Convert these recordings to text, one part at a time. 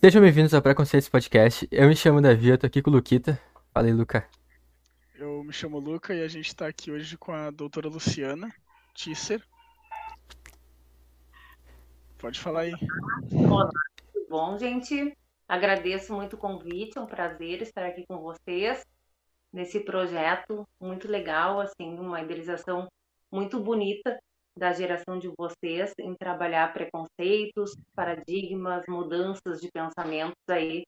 Sejam bem-vindos ao Preconceitos Podcast. Eu me chamo Davi, eu tô aqui com o Luquita. Fala aí, Luca. Eu me chamo Luca e a gente tá aqui hoje com a doutora Luciana Tisser. Pode falar aí. Olá, tudo bom, gente? Agradeço muito o convite, é um prazer estar aqui com vocês nesse projeto muito legal, assim, uma idealização muito bonita da geração de vocês em trabalhar preconceitos, paradigmas, mudanças de pensamentos aí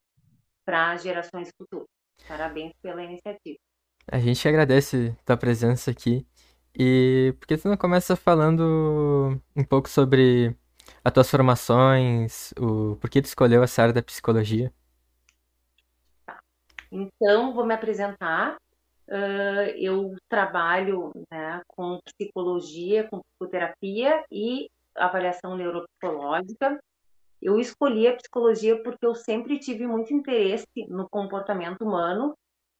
para gerações futuras. Parabéns pela iniciativa. A gente agradece tua presença aqui. E por que tu não começa falando um pouco sobre as tuas formações, o por que tu escolheu essa área da psicologia? Então, vou me apresentar. Uh, eu trabalho né, com psicologia, com psicoterapia e avaliação neuropsicológica. Eu escolhi a psicologia porque eu sempre tive muito interesse no comportamento humano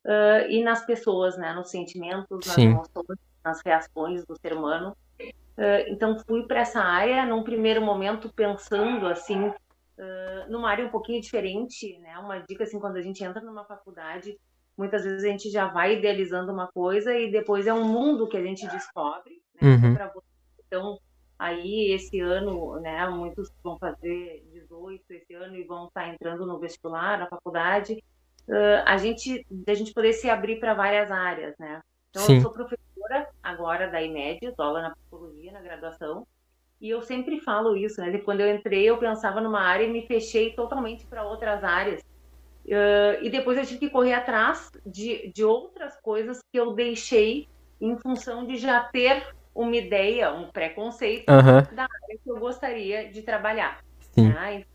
uh, e nas pessoas, né, nos sentimentos, nas Sim. emoções, nas reações do ser humano. Uh, então fui para essa área num primeiro momento pensando assim uh, numa área um pouquinho diferente, né? Uma dica assim quando a gente entra numa faculdade muitas vezes a gente já vai idealizando uma coisa e depois é um mundo que a gente descobre. Né? Uhum. Então, aí esse ano, né, muitos vão fazer 18 esse ano e vão estar entrando no vestibular, na faculdade. Uh, a gente, a gente poder se abrir para várias áreas, né? Então, Sim. eu sou professora agora da IMED, dou aula na psicologia, na graduação, e eu sempre falo isso, né? Quando eu entrei, eu pensava numa área e me fechei totalmente para outras áreas. Uh, e depois eu tive que correr atrás de, de outras coisas que eu deixei em função de já ter uma ideia, um preconceito uhum. da área que eu gostaria de trabalhar. Sim. Né?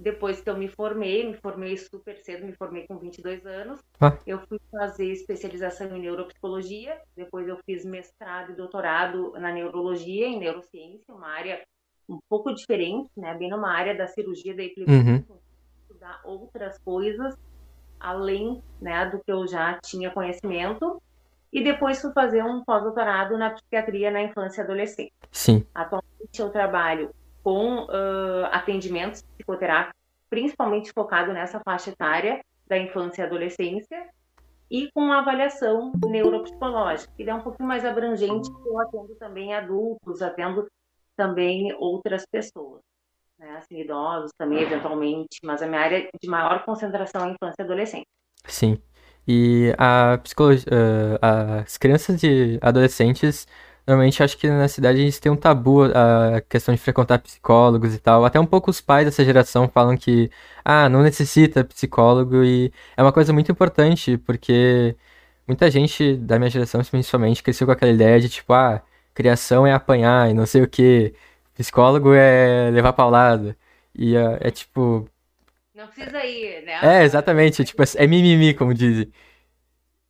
Então, depois que eu me formei, me formei super cedo, me formei com 22 anos, ah. eu fui fazer especialização em neuropsicologia, depois eu fiz mestrado e doutorado na neurologia, em neurociência, uma área um pouco diferente, né? bem numa área da cirurgia da epilepsia, uhum estudar outras coisas além né, do que eu já tinha conhecimento. E depois fui fazer um pós-doutorado na psiquiatria na infância e adolescência. Sim. Atualmente eu trabalho com uh, atendimentos psicoterápicos, principalmente focado nessa faixa etária da infância e adolescência, e com avaliação neuropsicológica, que é um pouquinho mais abrangente, eu atendo também adultos, atendo também outras pessoas né, assim, idosos também, eventualmente, mas a minha área de maior concentração é infância e adolescente. Sim. E a psicologia, as crianças e adolescentes, normalmente acho que na cidade a gente tem um tabu a questão de frequentar psicólogos e tal. Até um pouco os pais dessa geração falam que, ah, não necessita psicólogo e é uma coisa muito importante, porque muita gente da minha geração, principalmente, cresceu com aquela ideia de tipo, ah, criação é apanhar e não sei o que Psicólogo é levar paulada. E é, é tipo. Não precisa ir, né? É, exatamente. Tipo, é mimimi, como dizem.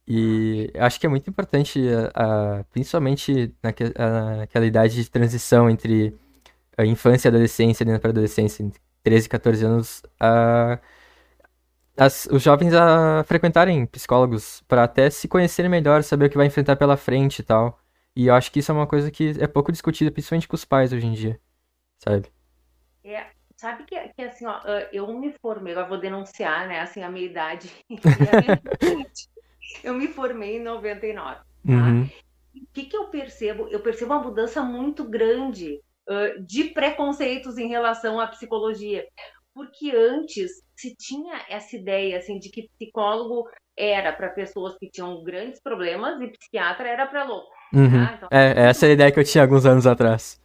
E acho que é muito importante, a, a, principalmente naque, a, naquela idade de transição entre a infância e adolescência, dentro para adolescência, entre 13 e 14 anos, as, os jovens a frequentarem psicólogos para até se conhecerem melhor, saber o que vai enfrentar pela frente e tal. E eu acho que isso é uma coisa que é pouco discutida, principalmente com os pais hoje em dia, sabe? É, sabe que, que assim, ó, eu me formei, agora vou denunciar, né, assim, a minha idade. A minha eu me formei em 99, tá? Uhum. O que que eu percebo? Eu percebo uma mudança muito grande uh, de preconceitos em relação à psicologia. Porque antes se tinha essa ideia, assim, de que psicólogo era para pessoas que tinham grandes problemas e psiquiatra era para louco. Uhum. Ah, então... É, essa é a ideia que eu tinha alguns anos atrás.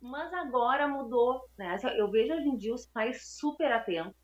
Mas agora mudou, né? Eu vejo hoje em dia os pais super atentos,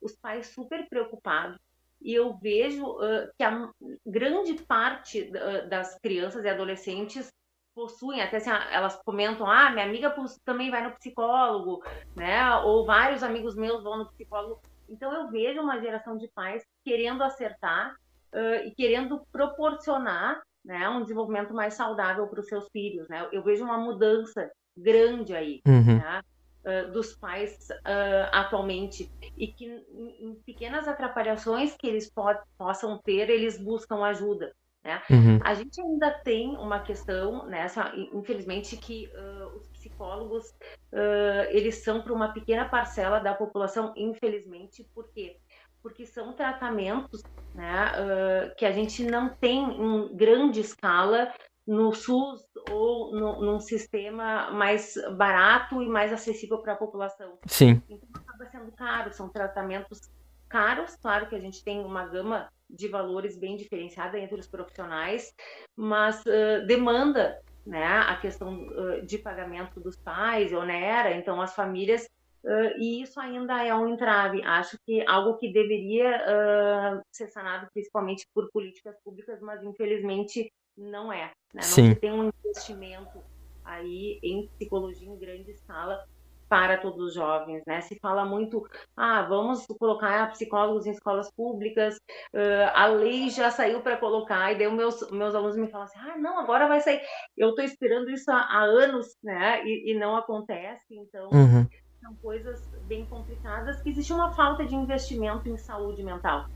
os pais super preocupados, e eu vejo uh, que a grande parte uh, das crianças e adolescentes possuem, até assim, elas comentam, ah, minha amiga também vai no psicólogo, né? Ou vários amigos meus vão no psicólogo. Então eu vejo uma geração de pais querendo acertar uh, e querendo proporcionar né, um desenvolvimento mais saudável para os seus filhos. Né? Eu vejo uma mudança grande aí uhum. né, uh, dos pais uh, atualmente e que em, em, pequenas atrapalhações que eles po possam ter, eles buscam ajuda. Né? Uhum. A gente ainda tem uma questão nessa, infelizmente, que uh, os psicólogos uh, eles são para uma pequena parcela da população, infelizmente, por quê? Porque são tratamentos né, uh, que a gente não tem em grande escala no SUS ou no, num sistema mais barato e mais acessível para a população. Sim. Então acaba sendo caro, são tratamentos caros, claro que a gente tem uma gama de valores bem diferenciada entre os profissionais, mas uh, demanda né, a questão uh, de pagamento dos pais, onera, então as famílias, uh, e isso ainda é um entrave. Acho que algo que deveria ser sanado principalmente por políticas públicas, mas infelizmente não é. Né? Não Sim. tem um investimento aí em psicologia em grande escala para todos os jovens, né? Se fala muito, ah, vamos colocar psicólogos em escolas públicas, uh, a lei já saiu para colocar, e daí meus, meus alunos me falam assim, ah, não, agora vai sair. Eu estou esperando isso há, há, anos, né? E, e não acontece, então uhum. são coisas bem complicadas, que existe uma falta de investimento em saúde mental.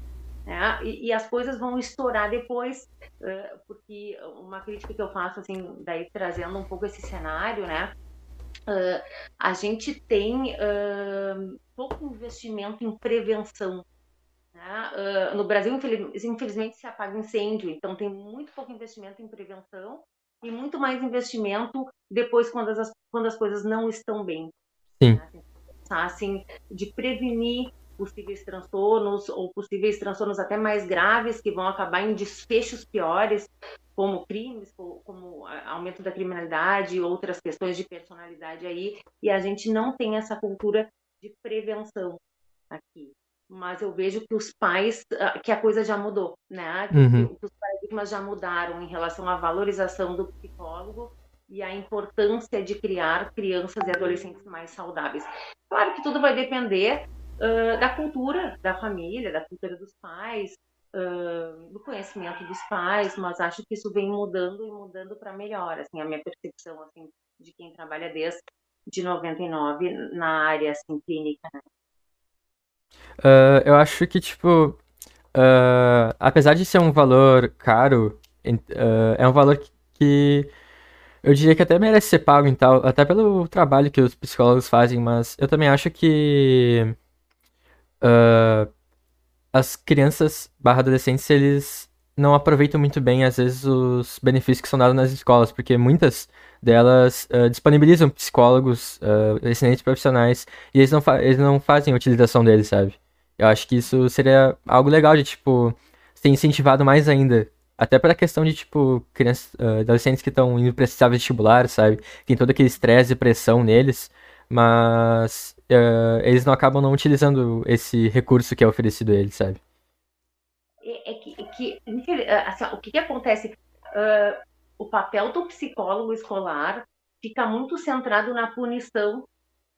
Né? E, e, as coisas vão estourar depois, porque uma crítica que eu faço, assim, daí trazendo um pouco esse cenário, né? A gente tem pouco investimento em prevenção. Né? No Brasil, infeliz, infelizmente, se apaga incêndio, então tem muito pouco investimento em prevenção e muito mais investimento depois quando as, quando as coisas não estão bem. Sim. Né? Assim, de prevenir possíveis transtornos ou possíveis transtornos até mais graves que vão acabar em desfechos piores, como crimes, como aumento da criminalidade, outras questões de personalidade aí, e a gente não tem essa cultura de prevenção aqui. Mas eu vejo que os pais, ah, que a coisa já mudou, né? Que, uhum. que os paradigmas já mudaram em relação à valorização do psicólogo e a importância de criar crianças e adolescentes mais saudáveis. Claro que tudo vai depender da cultura da família, da cultura dos pais, uh, do conhecimento dos pais, mas acho que isso vem mudando e mudando para melhor, assim, a minha percepção, assim, de quem trabalha desde de 99 na área, assim, clínica, né? Uh, eu acho que, tipo, apesar de ser um valor caro, é um valor que eu diria que até merece ser pago e tal, até pelo trabalho que os psicólogos fazem, mas eu também acho que as crianças barra adolescentes, eles não aproveitam muito bem, às vezes, os benefícios que são dados nas escolas, porque muitas delas uh, disponibilizam psicólogos, uh, excelentes profissionais, e eles não, eles não fazem a utilização deles, sabe? Eu acho que isso seria algo legal de, tipo, ser incentivado mais ainda. Até para a questão de, tipo, crianças, uh, adolescentes que estão indo para vestibular, sabe? Tem todo aquele estresse e pressão neles, mas uh, eles não acabam não utilizando esse recurso que é oferecido a eles, sabe? É, é que, é que assim, o que, que acontece? Uh, o papel do psicólogo escolar fica muito centrado na punição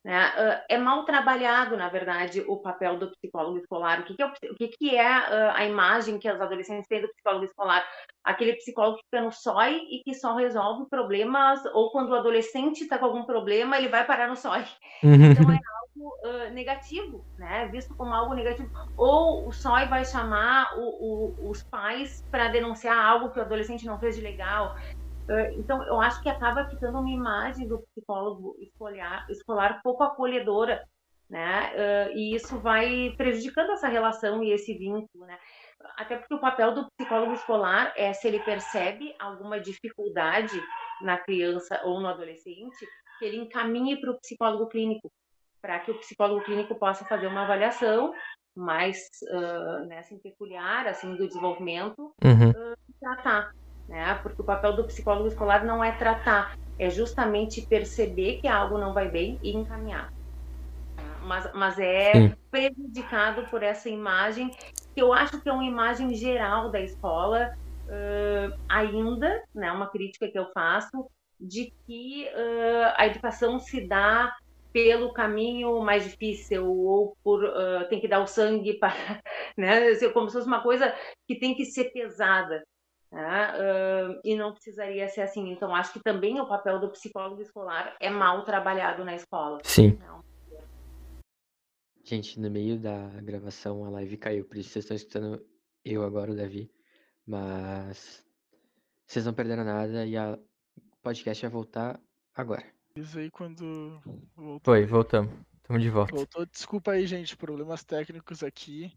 né? Uh, é mal trabalhado, na verdade, o papel do psicólogo escolar. O que, que é, o que, que é uh, a imagem que os adolescentes têm do psicólogo escolar? Aquele psicólogo que fica no SOI e que só resolve problemas, ou quando o adolescente está com algum problema, ele vai parar no SOI. Uhum. Então é algo uh, negativo, né? visto como algo negativo. Ou o SOI vai chamar o, o, os pais para denunciar algo que o adolescente não fez de legal. Então, eu acho que acaba ficando uma imagem do psicólogo escolar, escolar pouco acolhedora, né? E isso vai prejudicando essa relação e esse vínculo, né? Até porque o papel do psicólogo escolar é se ele percebe alguma dificuldade na criança ou no adolescente, que ele encaminhe para o psicólogo clínico, para que o psicólogo clínico possa fazer uma avaliação mais uh, né, assim, peculiar assim do desenvolvimento uhum. uh, tratar né? Porque o papel do psicólogo escolar não é tratar, é justamente perceber que algo não vai bem e encaminhar. Mas, mas é Sim. prejudicado por essa imagem, que eu acho que é uma imagem geral da escola, uh, ainda, né, uma crítica que eu faço, de que uh, a educação se dá pelo caminho mais difícil ou por uh, tem que dar o sangue para né como se fosse uma coisa que tem que ser pesada né? Uh, e não precisaria ser assim. Então, acho que também o papel do psicólogo escolar é mal trabalhado na escola. Sim. Não. Gente, no meio da gravação a live caiu, por isso vocês estão escutando eu agora, o Davi. Mas Vocês não perderam nada e a o podcast vai voltar agora. Isso aí quando voltou. Foi, voltamos. Estamos de volta. Voltou. Desculpa aí, gente, problemas técnicos aqui.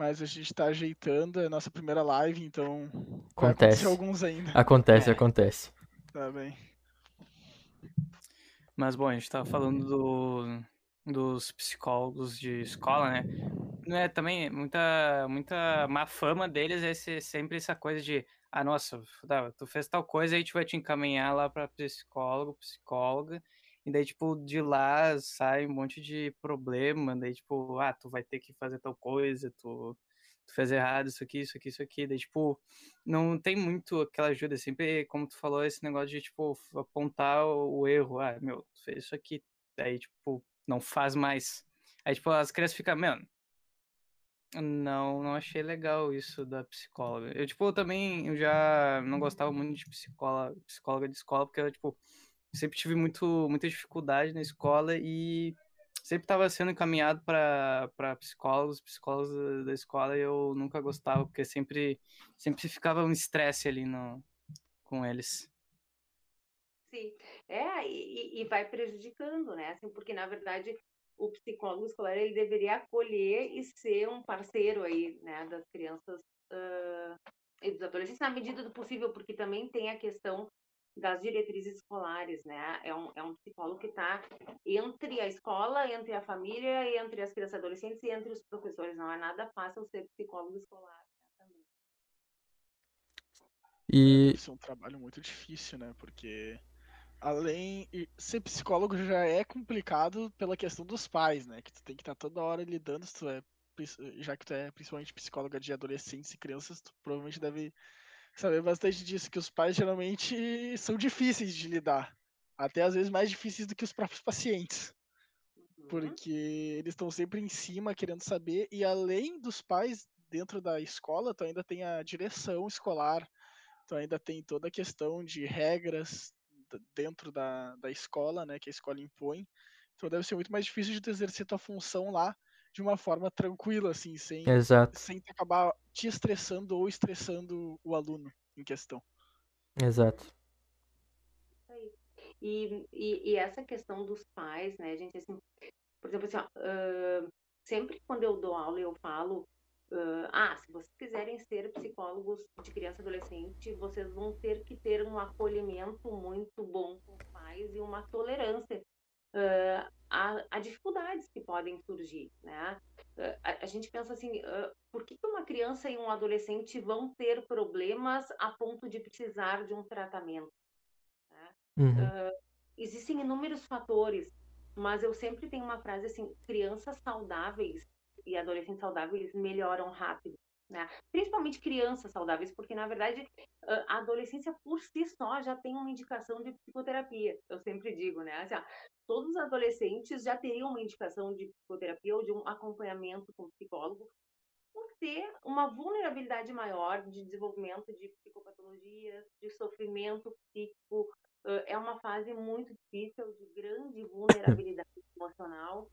Mas a gente tá ajeitando, é a nossa primeira live, então Acontece. alguns ainda. Acontece, É. acontece. Tá bem. Mas bom, a gente tava falando do, dos psicólogos de escola, né? Não é também muita muita má fama deles é esse, sempre essa coisa de ah, nossa, tá, tu fez tal coisa, a gente vai te encaminhar lá pra psicólogo, psicóloga, e daí, tipo, de lá sai um monte de problema, daí, tipo, ah, tu vai ter que fazer tal coisa, tu, tu fez errado, isso aqui, isso aqui, isso aqui, daí, tipo, não tem muito aquela ajuda, é sempre, como tu falou, esse negócio de, tipo, apontar o, erro, ah, meu, tu fez isso aqui, daí, tipo, não faz mais. Aí, tipo, as crianças ficam, mano, não, não achei legal isso da psicóloga. Eu, tipo, também eu já não gostava muito de psicóloga, psicóloga de escola, porque eu, tipo, sempre tive muito, muita dificuldade na escola e sempre estava sendo encaminhado para psicólogos, psicólogos da, escola e eu nunca gostava, porque sempre, sempre ficava um estresse ali no, com eles. Sim, é, e, e vai prejudicando, né? Assim, porque, na verdade, o psicólogo escolar ele deveria acolher e ser um parceiro aí, né, das crianças uh, e dos adolescentes, na medida do possível, porque também tem a questão das diretrizes escolares, né? É um, é um psicólogo que está entre a escola, entre a família, entre as crianças e adolescentes e entre os professores. Não é nada fácil ser psicólogo escolar né, também. E Isso é um trabalho muito difícil, né? Porque além ser psicólogo já é complicado pela questão dos pais, né? Que tu tem que estar toda hora lidando, se tu é já que tu é principalmente psicóloga de adolescentes e crianças, tu provavelmente deve saber bastante disso que os pais geralmente são difíceis de lidar, até às vezes mais difíceis do que os próprios pacientes, Uhum. porque eles estão sempre em cima querendo saber e além dos pais dentro da escola, tu ainda tem a direção escolar, tu ainda tem toda a questão de regras dentro da, da escola, né, que a escola impõe. Então deve ser muito mais difícil de tu exercer tua função lá de uma forma tranquila, assim, sem, exato, sem acabar te estressando ou estressando o aluno em questão. exato. Isso aí. E, e, e essa questão dos pais, né, gente, assim, por exemplo, assim, ó, ah, sempre quando eu dou aula eu falo, ah, ah, se vocês quiserem ser psicólogos de criança e adolescente, vocês vão ter que ter um acolhimento muito bom com os pais e uma tolerância ah, a, a dificuldades que podem surgir, né? Ah, A, a gente pensa assim, ah, por que que uma criança e um adolescente vão ter problemas a ponto de precisar de um tratamento? né? Uhum. existem inúmeros fatores, mas eu sempre tenho uma frase assim: crianças saudáveis e adolescentes saudáveis melhoram rápido. Né? Principalmente crianças saudáveis, porque na verdade a adolescência por si só já tem uma indicação de psicoterapia. Eu sempre digo, né? Assim, ó, todos os adolescentes já teriam uma indicação de psicoterapia ou de um acompanhamento com psicólogo por ter uma vulnerabilidade maior de desenvolvimento de psicopatologias, de sofrimento psíquico. É uma fase muito difícil, de grande vulnerabilidade emocional.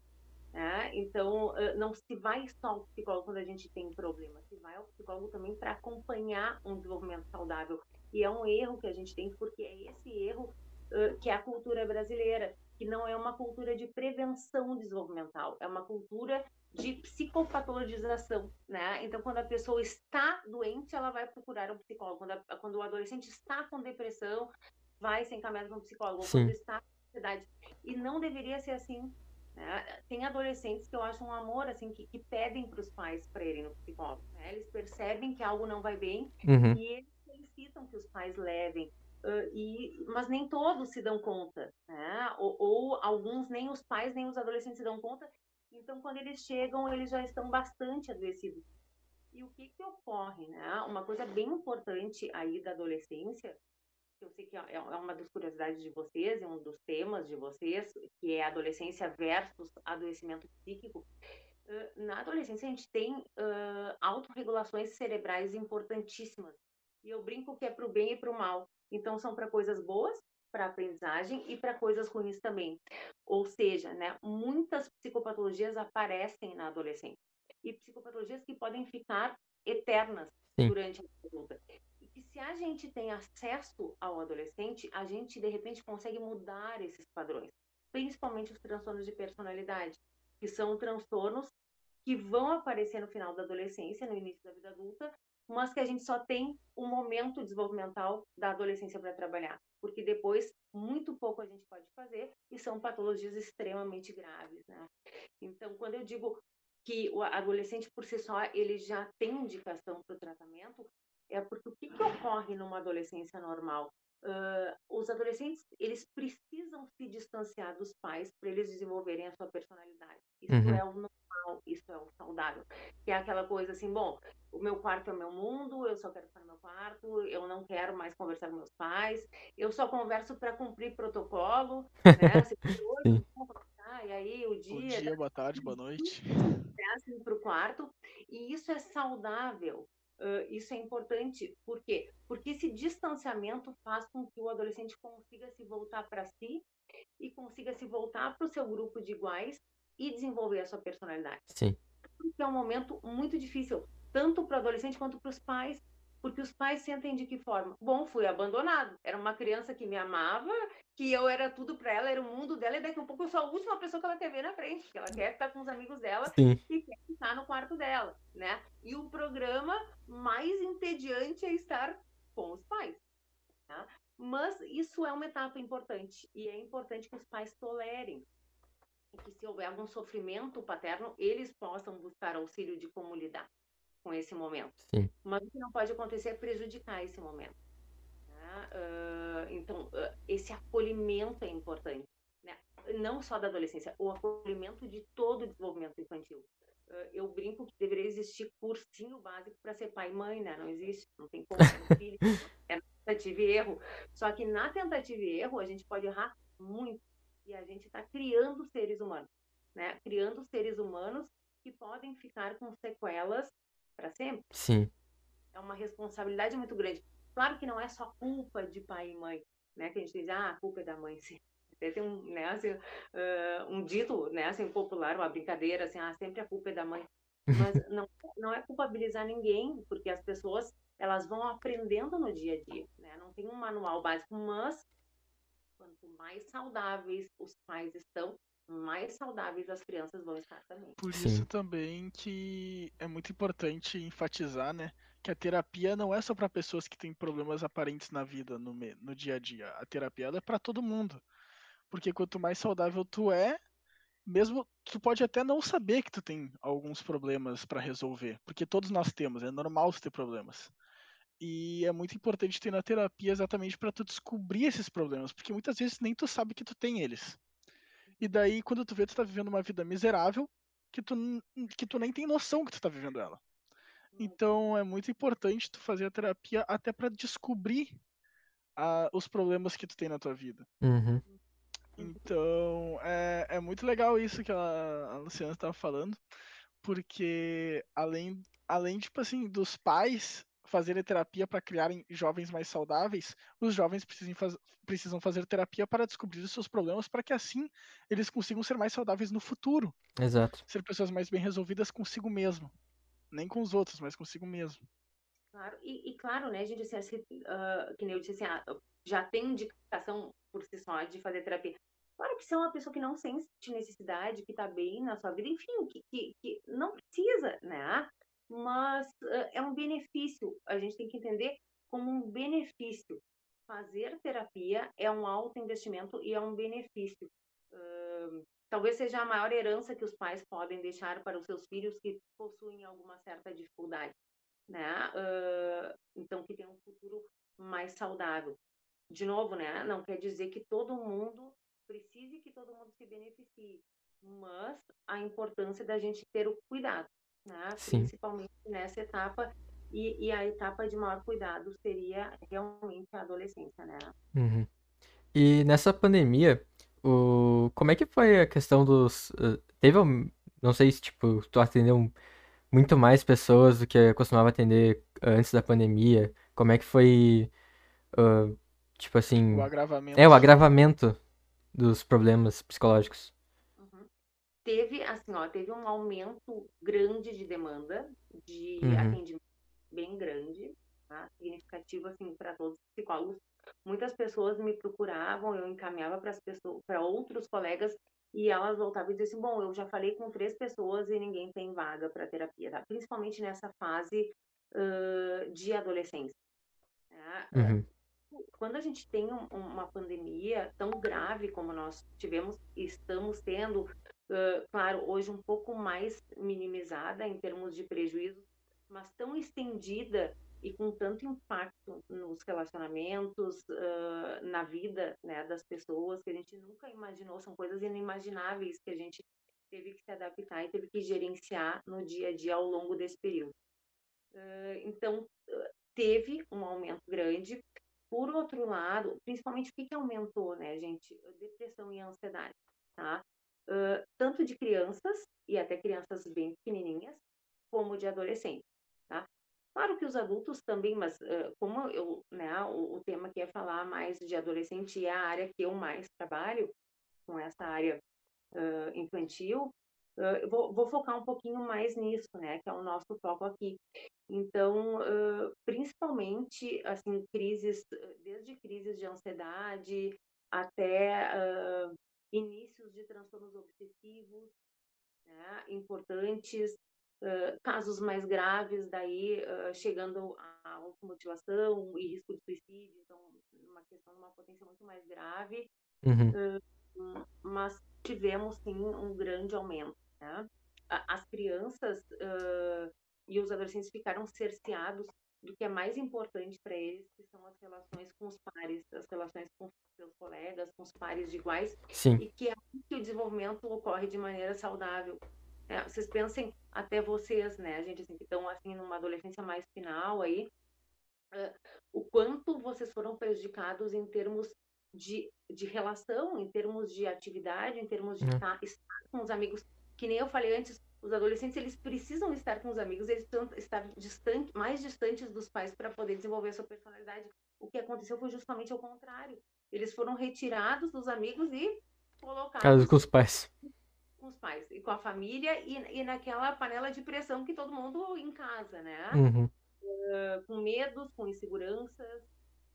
Né? Então, não se vai só ao psicólogo quando a gente tem problema, se vai ao psicólogo também para acompanhar um desenvolvimento saudável. E é um erro que a gente tem, porque é esse erro uh, que é a cultura brasileira, que não é uma cultura de prevenção desenvolvimental, é uma cultura de psicopatologização, né? Então, quando a pessoa está doente, ela vai procurar um psicólogo. Quando, a, quando o adolescente está com depressão, vai ser encaminhado para um psicólogo. Ou quando Sim. está com ansiedade. E não deveria ser assim. Né? Tem adolescentes que eu acho um amor, assim, que, que pedem para os pais para irem no psicólogo. Né? Eles percebem que algo não vai bem Uhum. e eles solicitam que os pais levem. Uh, e, mas nem todos se dão conta, né? Ou, ou, alguns nem os pais nem os adolescentes se dão conta. Então, quando eles chegam, eles já estão bastante adoecidos. E o que que ocorre, né? Uma coisa bem importante aí da adolescência, eu sei que é uma das curiosidades de vocês, é um dos temas de vocês, que é adolescência versus adoecimento psíquico. Na adolescência, a gente tem uh, autorregulações cerebrais importantíssimas. E eu brinco que é para o bem e para o mal. Então, são para coisas boas, para aprendizagem e para coisas ruins também. Ou seja, né, muitas psicopatologias aparecem na adolescência. E psicopatologias que podem ficar eternas Sim. durante a vida adulta. Se a gente tem acesso ao adolescente, a gente de repente consegue mudar esses padrões, principalmente os transtornos de personalidade, que são transtornos que vão aparecer no final da adolescência, no início da vida adulta, mas que a gente só tem um momento desenvolvimental da adolescência para trabalhar, porque depois muito pouco a gente pode fazer e são patologias extremamente graves, né? Então, quando eu digo que o adolescente por si só ele já tem indicação para o tratamento, é porque o que, que ocorre numa adolescência normal? Uh, os adolescentes eles precisam se distanciar dos pais para eles desenvolverem a sua personalidade. Isso uhum. é o normal, isso é o saudável. Que é aquela coisa assim, bom, o meu quarto é o meu mundo, eu só quero ficar no meu quarto, eu não quero mais conversar com meus pais, eu só converso para cumprir protocolo, né? Assim, hoje, e aí o dia. Bom dia, boa tarde, boa noite. Né, assim, para o quarto. E isso é saudável. Uh, isso é importante. Por quê? Porque esse distanciamento faz com que o adolescente consiga se voltar para si e consiga se voltar para o seu grupo de iguais e desenvolver a sua personalidade. Sim. Porque é um momento muito difícil, tanto para o adolescente quanto para os pais, porque os pais sentem de que forma? Bom, fui abandonado. Era uma criança que me amava, que eu era tudo para ela, era o mundo dela, e daqui a pouco eu sou a última pessoa que ela quer ver na frente, porque ela quer estar com os amigos dela Sim. e quer ficar no quarto dela, né? E o programa mais entediante é estar com os pais. Tá? Mas isso é uma etapa importante, e é importante que os pais tolerem que se houver algum sofrimento paterno, eles possam buscar auxílio de como lidar com esse momento. Sim. Mas o que não pode acontecer é prejudicar esse momento. Né? Uh, então, uh, esse acolhimento é importante. Né? Não só da adolescência, o acolhimento de todo o desenvolvimento infantil. Uh, eu brinco que deveria existir cursinho básico para ser pai e mãe, né? Não existe, não tem como ter filho. É tentativa e erro. Só que na tentativa e erro, a gente pode errar muito. E a gente está criando seres humanos, né? Criando seres humanos que podem ficar com sequelas para sempre. Sim. É uma responsabilidade muito grande. Claro que não é só culpa de pai e mãe, né? Que a gente diz, ah, a culpa é da mãe, sim. Até tem um, né, assim, uh, um dito, né, assim, popular, uma brincadeira, assim, ah, sempre a culpa é da mãe. Mas não, não é culpabilizar ninguém, porque as pessoas, elas vão aprendendo no dia a dia, né? Não tem um manual básico, mas quanto mais saudáveis os pais estão, mais saudáveis as crianças vão estar também. Por Sim. isso também que é muito importante enfatizar, né, que a terapia não é só para pessoas que têm problemas aparentes na vida, no, no dia a dia. A terapia é para todo mundo. Porque quanto mais saudável tu é, mesmo tu pode até não saber que tu tem alguns problemas para resolver, porque todos nós temos, é normal ter problemas. E é muito importante ter na terapia exatamente para tu descobrir esses problemas, porque muitas vezes nem tu sabe que tu tem eles. E daí, quando tu vê, tu tá vivendo uma vida miserável, que tu, que tu nem tem noção que tu tá vivendo ela. Então, é muito importante tu fazer a terapia até para descobrir a, os problemas que tu tem na tua vida. Uhum. Então, é, é muito legal isso que a, a Luciana estava falando, porque além, além, tipo assim, dos pais fazerem terapia para criarem jovens mais saudáveis, os jovens precisam, faz, precisam fazer terapia para descobrir os seus problemas, para que assim eles consigam ser mais saudáveis no futuro. Exato. Ser pessoas mais bem resolvidas consigo mesmo. Nem com os outros, mas consigo mesmo. Claro, e, e claro, né, gente, assim, uh, que nem eu disse assim, ah, já tem indicação por si só de fazer terapia. Claro que se é uma pessoa que não sente necessidade, que está bem na sua vida, enfim, que, que, que não precisa, né? Mas é um benefício. A gente tem que entender como um benefício. Fazer terapia é um alto investimento e é um benefício. Uh, talvez seja a maior herança que os pais podem deixar para os seus filhos que possuem alguma certa dificuldade, né? Uh, então que tenham um futuro mais saudável. De novo, né? Não quer dizer que todo mundo precise que todo mundo se beneficie, mas a importância da gente ter o cuidado né? principalmente nessa etapa. E, e, a etapa de maior cuidado seria realmente a adolescência, né? Uhum. E nessa pandemia, o... como é que foi a questão dos. Uh, teve um... Não sei se, tipo, tu atendeu muito mais pessoas do que costumava atender antes da pandemia. Como é que foi. Uh, tipo assim. O agravamento. É, o agravamento dos problemas psicológicos teve assim, ó, teve um aumento grande de demanda de uhum. atendimento bem grande. tá? significativo assim para todos os psicólogos. Muitas pessoas me procuravam, eu encaminhava para as pessoas, para outros colegas e elas voltavam e diziam assim, bom, eu já falei com três pessoas e ninguém tem vaga para terapia, tá? Principalmente nessa fase uh, de adolescência. Né? Uhum. Quando a gente tem um, uma pandemia tão grave como nós tivemos e estamos tendo, uh, claro, hoje um pouco mais minimizada em termos de prejuízo, mas tão estendida e com tanto impacto nos relacionamentos, uh, na vida né, das pessoas, que a gente nunca imaginou, são coisas inimagináveis que a gente teve que se adaptar e teve que gerenciar no dia a dia ao longo desse período. Uh, então, teve um aumento grande. Por outro lado, principalmente o que, que aumentou, né, gente? Depressão e ansiedade, tá? Tanto de crianças, e até crianças bem pequenininhas, como de adolescentes. Claro que os adultos também, mas uh, como eu, né, o, o, tema que é falar mais de adolescente é a área que eu mais trabalho, com essa área uh, infantil, uh, vou, vou, focar um pouquinho mais nisso, né, que é o nosso foco aqui. Então, principalmente, assim, crises, desde crises de ansiedade até inícios de transtornos obsessivos, né, importantes, Uh, casos mais graves, daí uh, chegando à automutilação e risco de suicídio, então uma questão de uma potência muito mais grave, uhum. uh, mas tivemos sim um grande aumento. Né? As crianças e os adolescentes ficaram cerceados do que é mais importante para eles, que são as relações com os pares, as relações com seus colegas, com os pares de iguais, Sim. e que é que o desenvolvimento ocorre de maneira saudável. É, vocês pensem até vocês, né, gente, assim, que estão assim numa adolescência mais final aí, o quanto vocês foram prejudicados em termos de, de relação, em termos de atividade, em termos de uhum. estar, estar, com os amigos. Que nem eu falei antes, os adolescentes eles precisam estar com os amigos, eles precisam estar distante, mais distantes dos pais para poder desenvolver a sua personalidade. O que aconteceu foi justamente ao contrário. Eles foram retirados dos amigos e colocados com os pais com os pais e com a família e, e naquela panela de pressão que todo mundo em casa, né? Uhum. Uh, com medos, com inseguranças,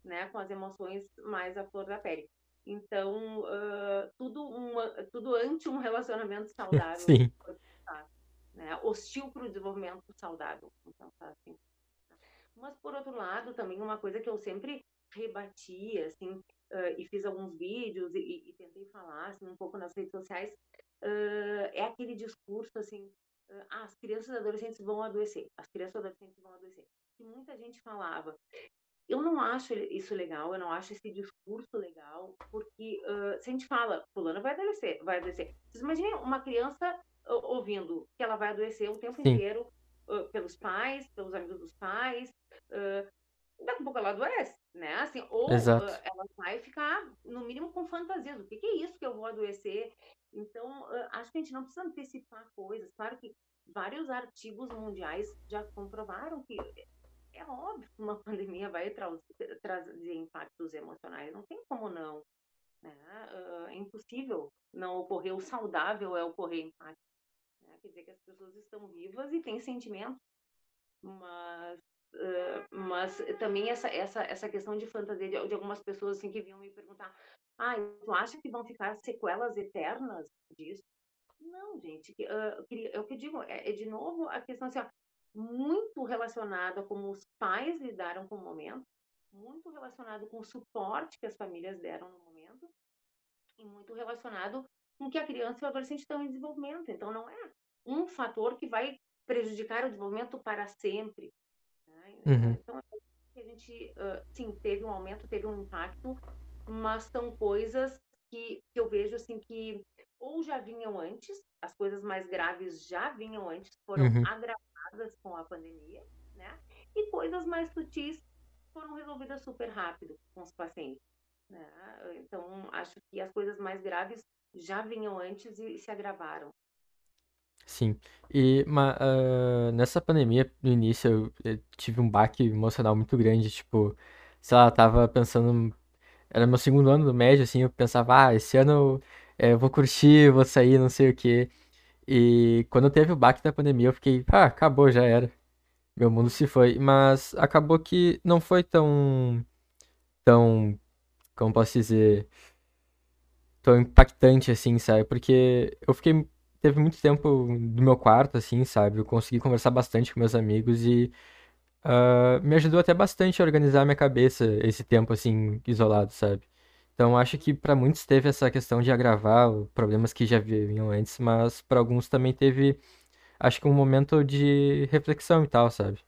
né? Com as emoções mais à flor da pele. Então, uh, tudo, uma, tudo ante um relacionamento saudável. Sim. Né? Hostil para o desenvolvimento saudável. Então, tá assim. Mas, por outro lado, também uma coisa que eu sempre rebati, assim, uh, e fiz alguns vídeos e, e, tentei falar, assim, um pouco nas redes sociais, uh, é aquele discurso assim, uh, ah, as crianças e adolescentes vão adoecer, as crianças e adolescentes vão adoecer. Que muita gente falava. Eu não acho isso legal, eu não acho esse discurso legal, porque se a gente fala, fulano vai adoecer, vai adoecer. Vocês imaginem uma criança ouvindo que ela vai adoecer o tempo Sim. inteiro pelos pais, pelos amigos dos pais, daqui a pouco ela adoece, né? Assim, ou uh, ela vai ficar, no mínimo, com fantasias. O que, que, é isso que eu vou adoecer? Então, uh, acho que a gente não precisa antecipar coisas. Claro que vários artigos mundiais já comprovaram que é óbvio que uma pandemia vai tra trazer impactos emocionais. Não tem como não. Né? Uh, é impossível não ocorrer. O saudável é ocorrer impacto. Quer dizer que as pessoas estão vivas e têm sentimento. Mas Uh, mas também essa, essa, essa questão de fantasia de, de, algumas pessoas assim que vinham me perguntar ah, tu acha que vão ficar sequelas eternas disso? Não, gente, uh, é o que eu digo, é, é, de novo a questão assim, ó, muito relacionada com os pais lidaram com o momento, muito relacionado com o suporte que as famílias deram no momento, e muito relacionado com que a criança e o adolescente estão em desenvolvimento. Então, não é um fator que vai prejudicar o desenvolvimento para sempre. Uhum. Então, a gente, sim, teve um aumento, teve um impacto, mas são coisas que, que eu vejo assim que ou já vinham antes, as coisas mais graves já vinham antes, foram uhum. agravadas com a pandemia, né? E coisas mais sutis foram resolvidas super rápido com os pacientes. Né? Então, acho que as coisas mais graves já vinham antes e se agravaram. Sim. E uh, nessa pandemia, no início, eu, eu tive um baque emocional muito grande. Tipo, sei lá, eu tava pensando. Era meu segundo ano do médio, assim, eu pensava, ah, esse ano é, eu vou curtir, vou sair, não sei o quê. E quando teve o baque da pandemia, eu fiquei, ah, acabou, já era. meu mundo se foi. Mas acabou que não foi tão. tão. como posso dizer. tão impactante assim, sabe? Porque eu fiquei. Teve muito tempo no meu quarto, assim, sabe? Eu consegui conversar bastante com meus amigos e. Uh, me ajudou até bastante a organizar minha cabeça esse tempo assim isolado, sabe? Então acho que para muitos teve essa questão de agravar problemas que já vinham antes, mas para alguns também teve, acho que um momento de reflexão e tal, sabe?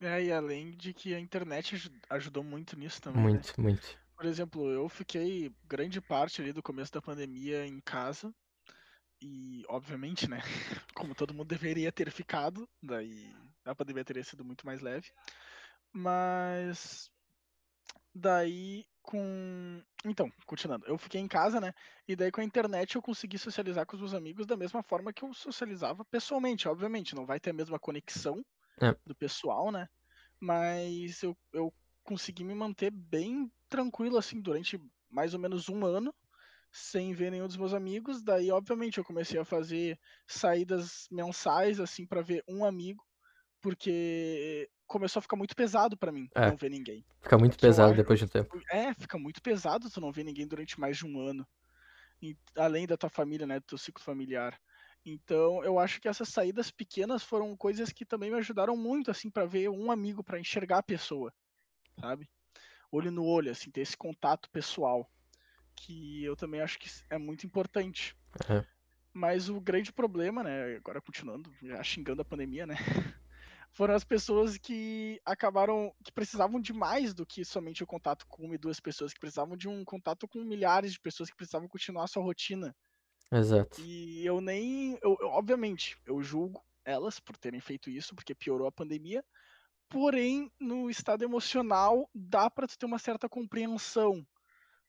É, e além de que a internet ajudou muito nisso também. Muito, né? muito. Por exemplo, eu fiquei grande parte ali do começo da pandemia em casa. E, obviamente, né? Como todo mundo deveria ter ficado, daí a pandemia teria sido muito mais leve. Mas Daí com. Então, continuando. Eu fiquei em casa, né? E daí com a internet eu consegui socializar com os meus amigos da mesma forma que eu socializava pessoalmente. Obviamente, não vai ter a mesma conexão é. do pessoal, né? Mas eu, eu consegui me manter bem tranquilo, assim, durante mais ou menos um ano, sem ver nenhum dos meus amigos. Daí, obviamente, eu comecei a fazer saídas mensais, assim, para ver um amigo, porque começou a ficar muito pesado para mim é. não ver ninguém. Fica muito Porque pesado depois de um tempo. É, fica muito pesado tu não ver ninguém durante mais de um ano. E, além da tua família, né, do teu ciclo familiar. Então, eu acho que essas saídas pequenas foram coisas que também me ajudaram muito, assim, para ver um amigo, para enxergar a pessoa, sabe? Olho no olho, assim, ter esse contato pessoal, que eu também acho que é muito importante. É. Mas o grande problema, né, agora continuando, já xingando a pandemia, né, foram as pessoas que acabaram, que precisavam de mais do que somente o contato com uma e duas pessoas, que precisavam de um contato com milhares de pessoas que precisavam continuar a sua rotina. Exato. E eu nem, eu, eu, obviamente, eu julgo elas por terem feito isso, porque piorou a pandemia. Porém, no estado emocional, dá para ter uma certa compreensão,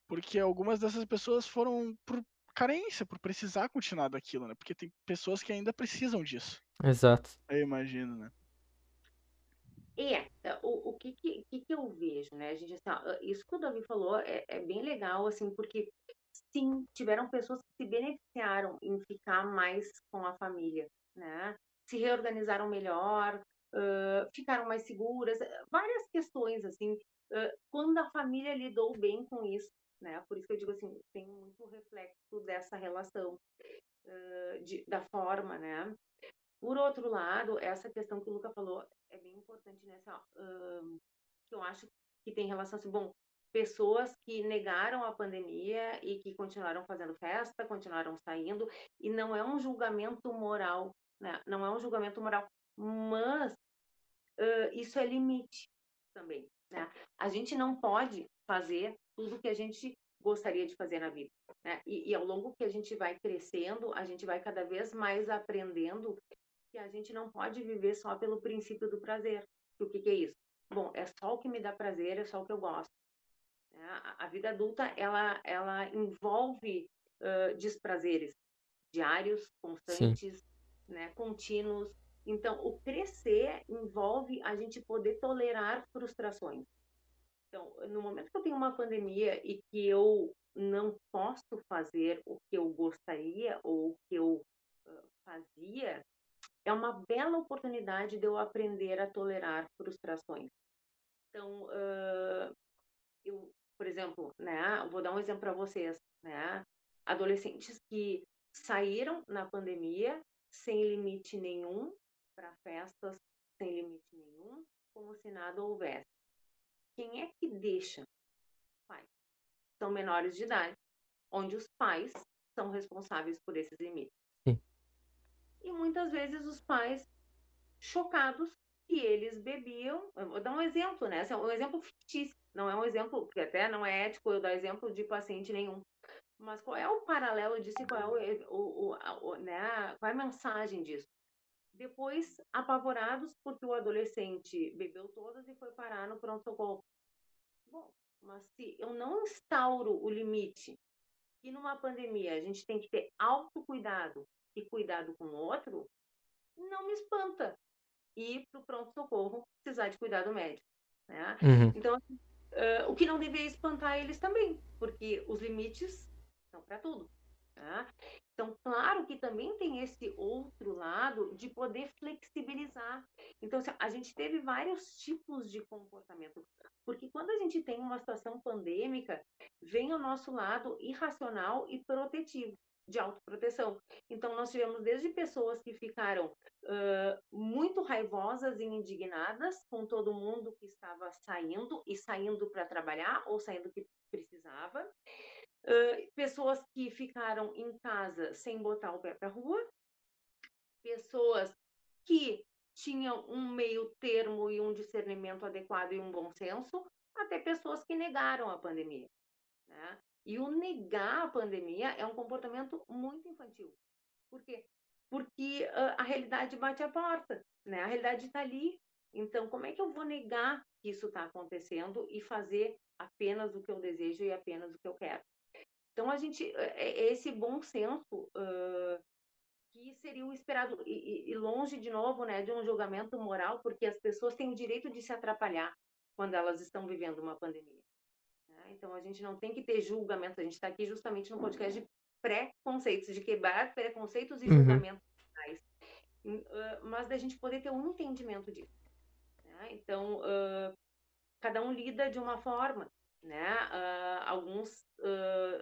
porque algumas dessas pessoas foram por carência, por precisar continuar daquilo, né? Porque tem pessoas que ainda precisam disso. Exato. Eu imagino, né? É, é, o, o que, que, que, eu vejo, né? A gente, assim, ó, isso que o Davi falou é, é bem legal, assim, porque sim, tiveram pessoas que se beneficiaram em ficar mais com a família, né? Se reorganizaram melhor, ficaram mais seguras, várias questões, assim, uh, quando a família lidou bem com isso, né? Por isso que eu digo assim, tem muito reflexo dessa relação, uh, de, da forma, né? Por outro lado, essa questão que o Luca falou é bem importante nessa, uh, que eu acho que tem relação assim, bom, pessoas que negaram a pandemia e que continuaram fazendo festa, continuaram saindo, e não é um julgamento moral, né? Não é um julgamento moral, mas uh, isso é limite também, né? A gente não pode fazer tudo que a gente gostaria de fazer na vida, né? E, e ao longo que a gente vai crescendo, a gente vai cada vez mais aprendendo que a gente não pode viver só pelo princípio do prazer. O que, que é isso? Bom, é só o que me dá prazer, é só o que eu gosto. É, a, vida adulta, ela, ela envolve uh, desprazeres diários, constantes, né, contínuos. Então, o crescer envolve a gente poder tolerar frustrações. Então, no momento que eu tenho uma pandemia e que eu não posso fazer o que eu gostaria ou o que eu uh, fazia, é uma bela oportunidade de eu aprender a tolerar frustrações. Então, uh, eu, por exemplo, né, vou dar um exemplo para vocês, né, adolescentes que saíram na pandemia sem limite nenhum para festas, sem limite nenhum, como se nada houvesse. Quem é que deixa? Pais. São menores de idade, onde os pais são responsáveis por esses limites e muitas vezes os pais chocados que eles bebiam. Eu vou dar um exemplo, né? Esse é um exemplo fictício, não é um exemplo, porque até não é ético eu dar exemplo de paciente nenhum. Mas qual é o paralelo disso e qual é, o, o, o, né, qual é a mensagem disso? Depois, apavorados porque o adolescente bebeu todas e foi parar no pronto-socorro. Bom, mas se eu não instauro o limite, e numa pandemia a gente tem que ter autocuidado, e cuidado com o outro, não me espanta ir para o pronto-socorro precisar de cuidado médico. Né? Uhum. Então, uh, o que não deveria espantar eles também, porque os limites são para tudo. Né? Então, claro que também tem esse outro lado de poder flexibilizar. Então, a gente teve vários tipos de comportamento, porque quando a gente tem uma situação pandêmica, vem o nosso lado irracional e protetivo de autoproteção. Então, nós tivemos desde pessoas que ficaram uh, muito raivosas e indignadas com todo mundo que estava saindo e saindo para trabalhar ou saindo que precisava, pessoas que ficaram em casa sem botar o pé para rua, pessoas que tinham um meio termo e um discernimento adequado e um bom senso, até pessoas que negaram a pandemia. Né? E o negar a pandemia é um comportamento muito infantil. Por quê? Porque uh, a realidade bate a porta, né? A realidade está ali. Então, como é que eu vou negar que isso está acontecendo e fazer apenas o que eu desejo e apenas o que eu quero? Então, a gente, é, é esse bom senso uh, que seria o esperado e, e, longe de novo, né, de um julgamento moral, porque as pessoas têm o direito de se atrapalhar quando elas estão vivendo uma pandemia. Então a gente não tem que ter julgamento, a gente está aqui justamente no podcast de pré-conceitos, de quebrar preconceitos e uhum. julgamentos uh, mas da gente poder ter um entendimento disso. Né? Então, uh, cada um lida de uma forma, né? Uh, alguns,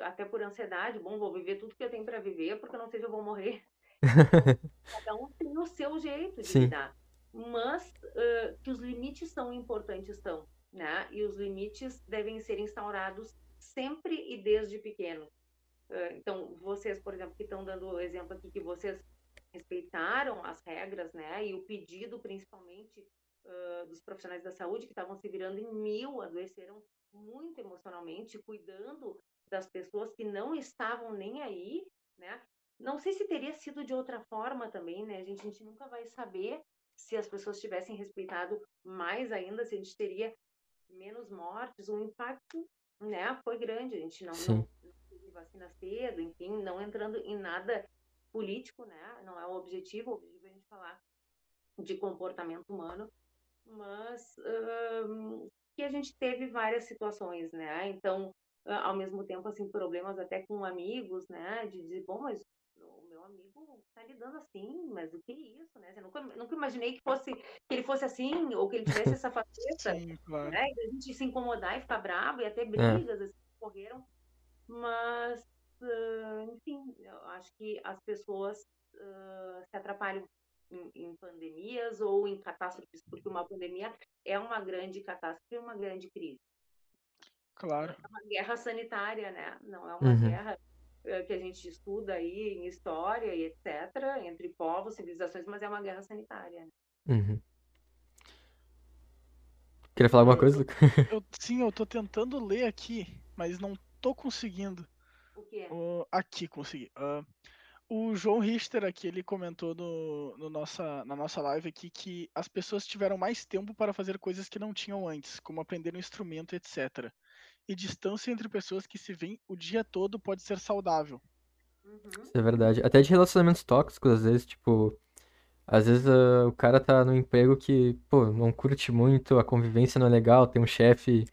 até por ansiedade, bom, vou viver tudo que eu tenho para viver, porque não sei se eu vou morrer. cada um tem o seu jeito de Sim. lidar. Mas que os limites são importantes, são né? E os limites devem ser instaurados sempre e desde pequeno. Então, vocês, por exemplo, que estão dando o exemplo aqui que vocês respeitaram as regras, né? E o pedido, principalmente, uh, dos profissionais da saúde que estavam se virando em mil, adoeceram muito emocionalmente, cuidando das pessoas que não estavam nem aí, né? Não sei se teria sido de outra forma também, né? A gente, a gente nunca vai saber se as pessoas tivessem respeitado mais ainda, se a gente teria menos mortes, o impacto né, foi grande. A gente não, não, não vacina cedo, enfim, não entrando em nada político, né? Não é o objetivo, o objetivo é a gente falar de comportamento humano, mas um, que a gente teve várias situações, né? Então, ao mesmo tempo, assim, problemas até com amigos, né? De dizer, bom, mas meu amigo tá lidando assim, mas o que é isso, né? Eu nunca, nunca imaginei que fosse que ele fosse assim, ou que ele tivesse essa faceta, Sim, claro. né? E a gente se incomodar e ficar bravo, e até é. brigas, é. assim, correram. Mas, uh, enfim, eu acho que as pessoas uh, se atrapalham em, em, pandemias ou em catástrofes, porque uma pandemia é uma grande catástrofe, uma grande crise. Claro. É uma guerra sanitária, né? Não é uma uhum. guerra eh, que a gente estuda aí em história e etc., entre povos, civilizações, mas é uma guerra sanitária. Né? Uhum. Queria falar alguma coisa? Eu, sim, eu tô tentando ler aqui, mas não tô conseguindo. O quê? Uh, aqui consegui. Uh, o João Richter aqui, ele comentou no, no, nossa, na nossa live aqui que as pessoas tiveram mais tempo para fazer coisas que não tinham antes, como aprender um instrumento, etc e distância entre pessoas que se veem o dia todo pode ser saudável. Uhum. Isso é verdade. Até de relacionamentos tóxicos, às vezes, tipo. Às vezes uh, o cara tá no emprego que, pô, não curte muito, a convivência não é legal, tem um chefe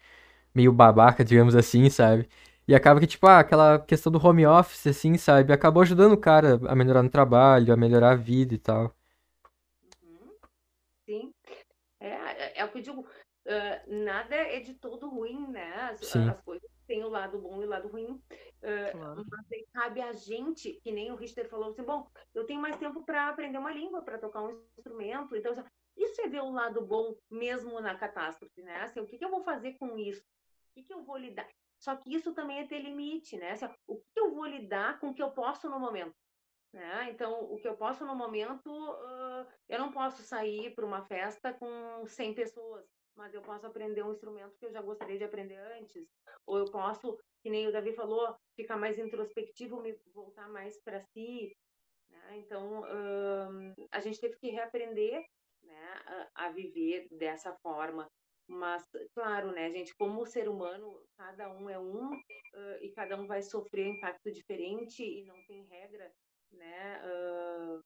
meio babaca, digamos assim, sabe? E acaba que, tipo, ah, aquela questão do home office, assim, sabe? Acabou ajudando o cara a melhorar no trabalho, a melhorar a vida e tal. Uhum. Sim. É, é, é o que eu digo uh, nada é de todo ruim, né? As, as, coisas têm o lado bom e o lado ruim. Uh, claro. Mas aí cabe a gente, que nem o Richter falou assim, bom, eu tenho mais tempo para aprender uma língua, para tocar um instrumento, então isso é ver o lado bom mesmo na catástrofe, né? Assim, o que, que eu vou fazer com isso? O que, que eu vou lidar? Só que isso também é ter limite, né? Assim, o que eu vou lidar com o que eu posso no momento? Né? Então, o que eu posso no momento, uh, eu não posso sair para uma festa com 100 pessoas mas eu posso aprender um instrumento que eu já gostaria de aprender antes, ou eu posso, que nem o Davi falou, ficar mais introspectivo, me voltar mais para si. Né? Então, hum, a gente teve que reaprender né, a, a, viver dessa forma. Mas, claro, né, gente, como ser humano, cada um é um uh, e cada um vai sofrer impacto diferente e não tem regra, né, uh,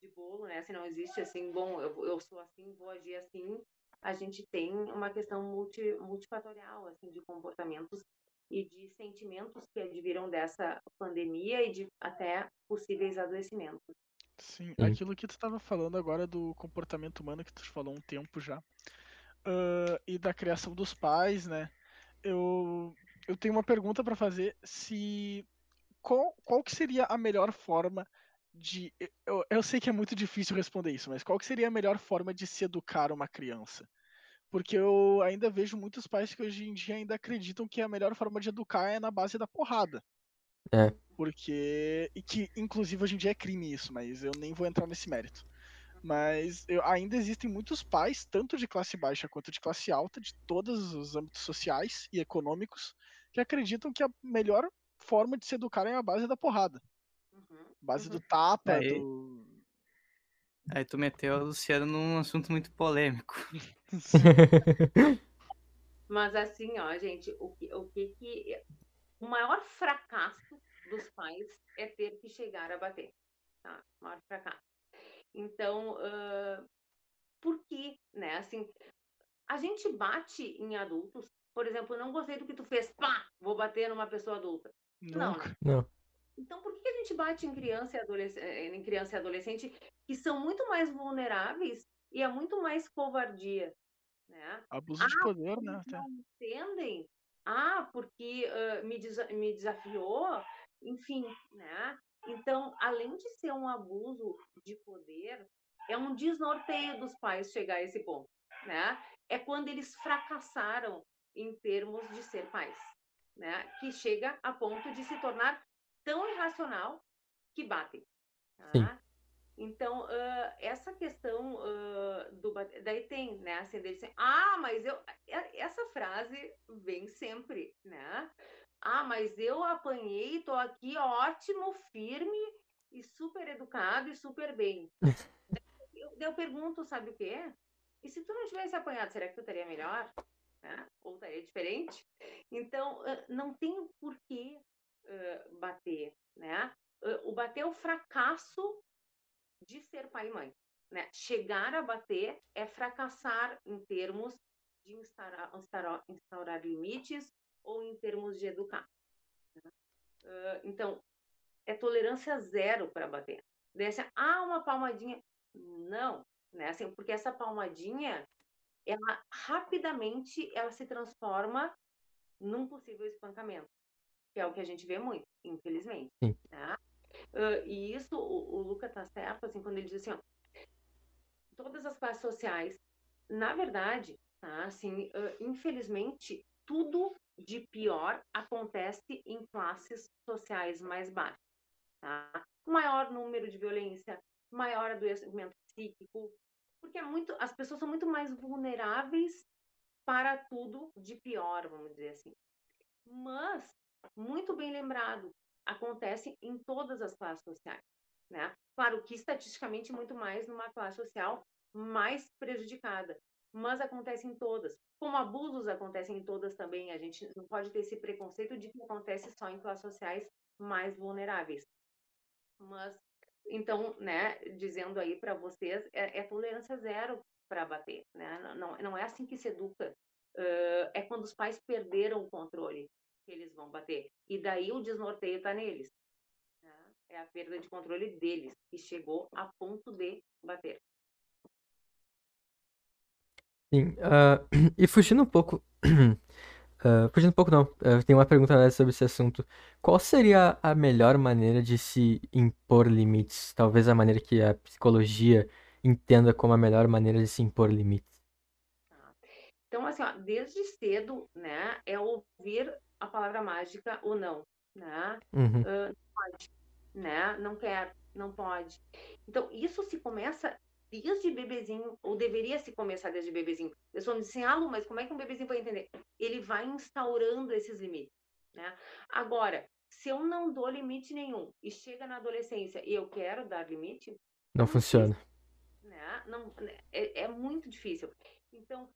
de bolo, né? Se não existe assim, bom, eu, eu sou assim, vou agir assim, a gente tem uma questão multi, multifatorial assim, de comportamentos e de sentimentos que adviram dessa pandemia e de até possíveis adoecimentos. Sim, Sim. aquilo que tu estava falando agora do comportamento humano que tu falou um tempo já uh, e da criação dos pais, né? Eu eu tenho uma pergunta para fazer se qual, qual que seria a melhor forma de eu, eu sei que é muito difícil responder isso, mas qual que seria a melhor forma de se educar uma criança? Porque eu ainda vejo muitos pais que hoje em dia ainda acreditam que a melhor forma de educar é na base da porrada. É. Porque. E que, inclusive, hoje em dia é crime isso, mas eu nem vou entrar nesse mérito. Mas eu, ainda existem muitos pais, tanto de classe baixa quanto de classe alta, de todos os âmbitos sociais e econômicos, que acreditam que a melhor forma de se educar é a base da porrada. Uhum. Base uhum. do tapa, Aí... do Aí tu meteu a Luciana num assunto muito polêmico. Mas assim, ó, gente, o que, o que que. O maior fracasso dos pais é ter que chegar a bater. Tá? O maior fracasso. Então, uh, por que, né? Assim, a gente bate em adultos. Por exemplo, não gostei do que tu fez, pá, vou bater numa pessoa adulta. Não. Não. Então, por que a gente bate em criança, e adolescente, eh, em criança e adolescente que são muito mais vulneráveis e é muito mais covardia? Né? Abuso ah, de poder, né? Não entendem? Ah, porque uh, me, desa me desafiou, enfim, né? Então, além de ser um abuso de poder, é um desnorteio dos pais chegar a esse ponto, né? É quando eles fracassaram em termos de ser pais, né? Que chega a ponto de se tornar tão irracional que batem. Tá? Então, uh, essa questão uh, do daí tem, né, assim, assim, ah, mas eu essa frase vem sempre, né? Ah, mas eu apanhei, tô aqui ótimo, firme e super educado e super bem. eu, eu pergunto, sabe o quê? E se tu não tivesse apanhado, será que tu estaria melhor? Né? Ou estaria diferente? Então, não tem porquê uh, bater, né? O bater é o fracasso de ser pai e mãe. Né? Chegar a bater é fracassar em termos de instaurar, instaurar, instaurar limites ou em termos de educar. Uh, então, é tolerância zero para bater. Desse, ah, uma palmadinha. Não, né? Assim, porque essa palmadinha, ela rapidamente ela se transforma num possível espancamento que é o que a gente vê muito, infelizmente. Tá? Uh, e isso, o, o Luca tá certo, assim, quando ele diz assim, ó, todas as classes sociais, na verdade, tá, assim, uh, infelizmente, tudo de pior acontece em classes sociais mais baixas, tá? Maior número de violência, maior adoecimento psíquico, porque é muito, as pessoas são muito mais vulneráveis para tudo de pior, vamos dizer assim. Mas muito bem lembrado, acontece em todas as classes sociais. Né? Claro que estatisticamente muito mais numa classe social mais prejudicada, mas acontece em todas. Como abusos acontecem em todas também, a gente não pode ter esse preconceito de que acontece só em classes sociais mais vulneráveis. Mas então, né, dizendo aí para vocês, é, é, tolerância zero para bater, né? Não, não é assim que se educa. Uh, é quando os pais perderam o controle que eles vão bater. E daí o desnorteio está neles. Né? É a perda de controle deles, que chegou a ponto de bater. Sim, uh, e fugindo um pouco. Uh, fugindo um pouco, não. Uh, tem uma pergunta sobre esse assunto. Qual seria a melhor maneira de se impor limites? Talvez a maneira que a psicologia entenda como a melhor maneira de se impor limites. Então, assim, ó, desde cedo, né, é ouvir a palavra mágica ou não, né? Uhum. Uh, não pode, né? Não quer, não pode. Então, isso se começa desde bebezinho, ou deveria se começar desde bebezinho. A pessoa me diz assim, ah, Lu, mas como é que um bebezinho vai entender? Ele vai instaurando esses limites, né? Agora, se eu não dou limite nenhum e chega na adolescência e eu quero dar limite... Não funciona. Né? Não, é, é muito difícil. Então,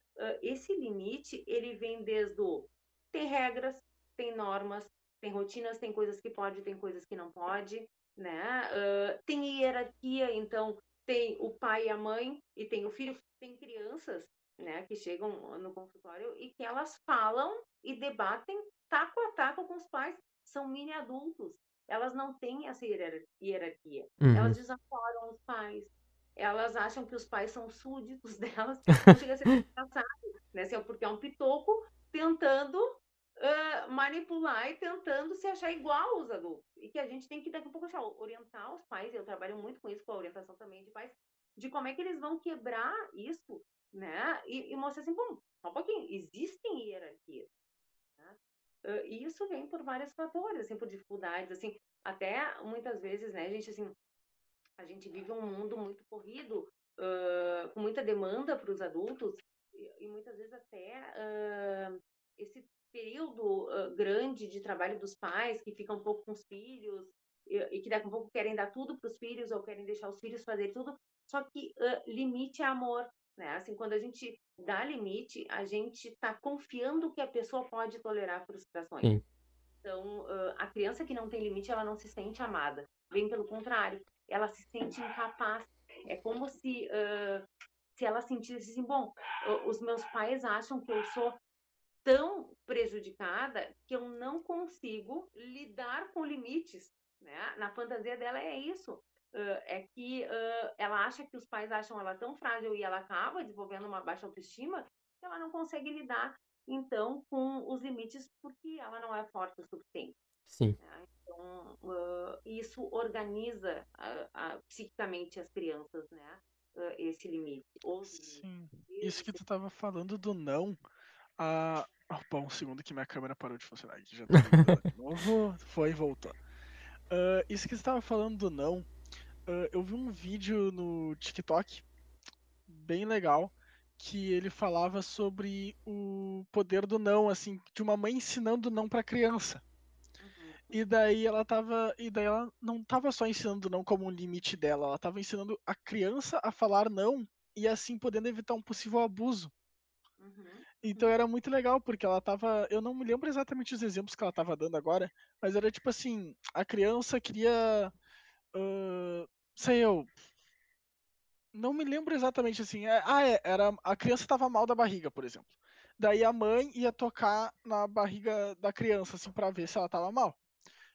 esse limite, ele vem desde o... Tem regras, tem normas, tem rotinas, tem coisas que pode, tem coisas que não pode, né? Uh, tem hierarquia, então tem o pai e a mãe e tem o filho, tem crianças, né, que chegam no consultório e que elas falam e debatem taco a taco com os pais, são mini adultos. Elas não têm essa hierarquia. Uhum. Elas desaforam os pais. Elas acham que os pais são súditos delas. Não chega a ser engraçado, né? Assim, porque é um pitoco tentando uh, manipular e tentando se achar igual aos adultos. E que a gente tem que, daqui a pouco, achar, orientar os pais, eu trabalho muito com isso, com a orientação também de pais, de como é que eles vão quebrar isso, né? E, e mostrar assim, bom, só um pouquinho, existem hierarquias. Uh, e isso vem por vários fatores, assim, por dificuldades, assim, até muitas vezes, né, gente, assim, a gente vive um mundo muito corrido, uh, com muita demanda para os adultos, e, e, muitas vezes até uh, esse período uh, grande de trabalho dos pais que ficam um pouco com os filhos e, e que daqui a pouco querem dar tudo para os filhos ou querem deixar os filhos fazer tudo. Só que uh, limite é amor, né? Assim, quando a gente dá limite, a gente está confiando que a pessoa pode tolerar frustrações. Sim. Então, uh, a criança que não tem limite, ela não se sente amada. Bem pelo contrário, ela se sente incapaz. É como se se ela sentisse assim, bom, os meus pais acham que eu sou tão prejudicada que eu não consigo lidar com limites. Né? Na fantasia dela é isso. Uh, é que uh, ela acha que os pais acham ela tão frágil e ela acaba desenvolvendo uma baixa autoestima que ela não consegue lidar, então, com os limites porque ela não é forte o suficiente. Sim. Né? Então, uh, isso organiza psiquicamente as crianças, né? esse limite. Sim. Isso que tu estava falando do não, a, ah, bom, um segundo que minha câmera parou de funcionar aqui. Já tá de novo. Foi e voltou. Uh, isso que você estava falando do não. Uh, eu vi um vídeo no TikTok bem legal que ele falava sobre o poder do não, assim, de uma mãe ensinando não para criança. Uhum. E daí ela tava, e daí ela não tava só ensinando não como um limite dela, ela tava ensinando a criança a falar não e assim podendo evitar um possível abuso. Uhum. Então era muito legal, porque ela tava. Eu não me lembro exatamente os exemplos que ela tava dando agora, mas era tipo assim: a criança queria. Uh, sei eu. Não me lembro exatamente assim. É, ah, é, era, a criança tava mal da barriga, por exemplo. Daí a mãe ia tocar na barriga da criança, assim, para ver se ela tava mal.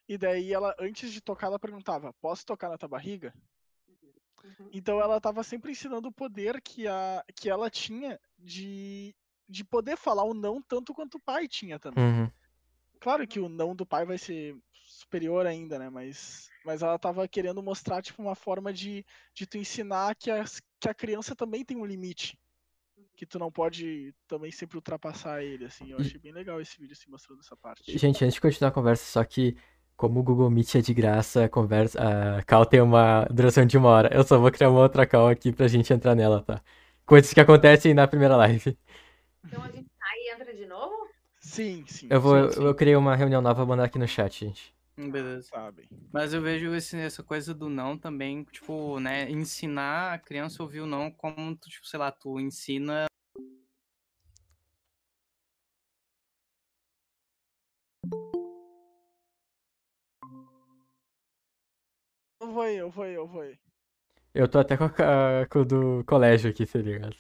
E daí ela, antes de tocar, ela perguntava: Posso tocar na tua barriga? Uhum. Então ela estava sempre ensinando o poder que, a, que ela tinha de de poder falar o não tanto quanto o pai tinha também. Uhum. Claro que o não do pai vai ser superior ainda, né? Mas, mas ela tava querendo mostrar, tipo, uma forma de, de tu ensinar que a, que a criança também tem um limite. Que tu não pode também sempre ultrapassar ele, assim. Eu achei bem legal esse vídeo, assim, mostrando essa parte. Gente, antes de continuar a conversa, só que como o Google Meet é de graça, a conversa, a call tem uma duração de uma hora. Eu só vou criar uma outra call aqui pra gente entrar nela, tá? Coisas que acontecem na primeira live. Então a gente sai e entra de novo? Sim, sim. Eu vou, sim, sim. eu criei uma reunião nova, vou mandar aqui no chat, gente. Hum, beleza. Sabe. Mas eu vejo esse, essa coisa do não também, tipo, né, ensinar a criança a ouvir o não como, tipo, sei lá, tu ensina Eu vou, eu vou, eu vou. Eu tô até com, a, com o do colégio aqui, tá ligado?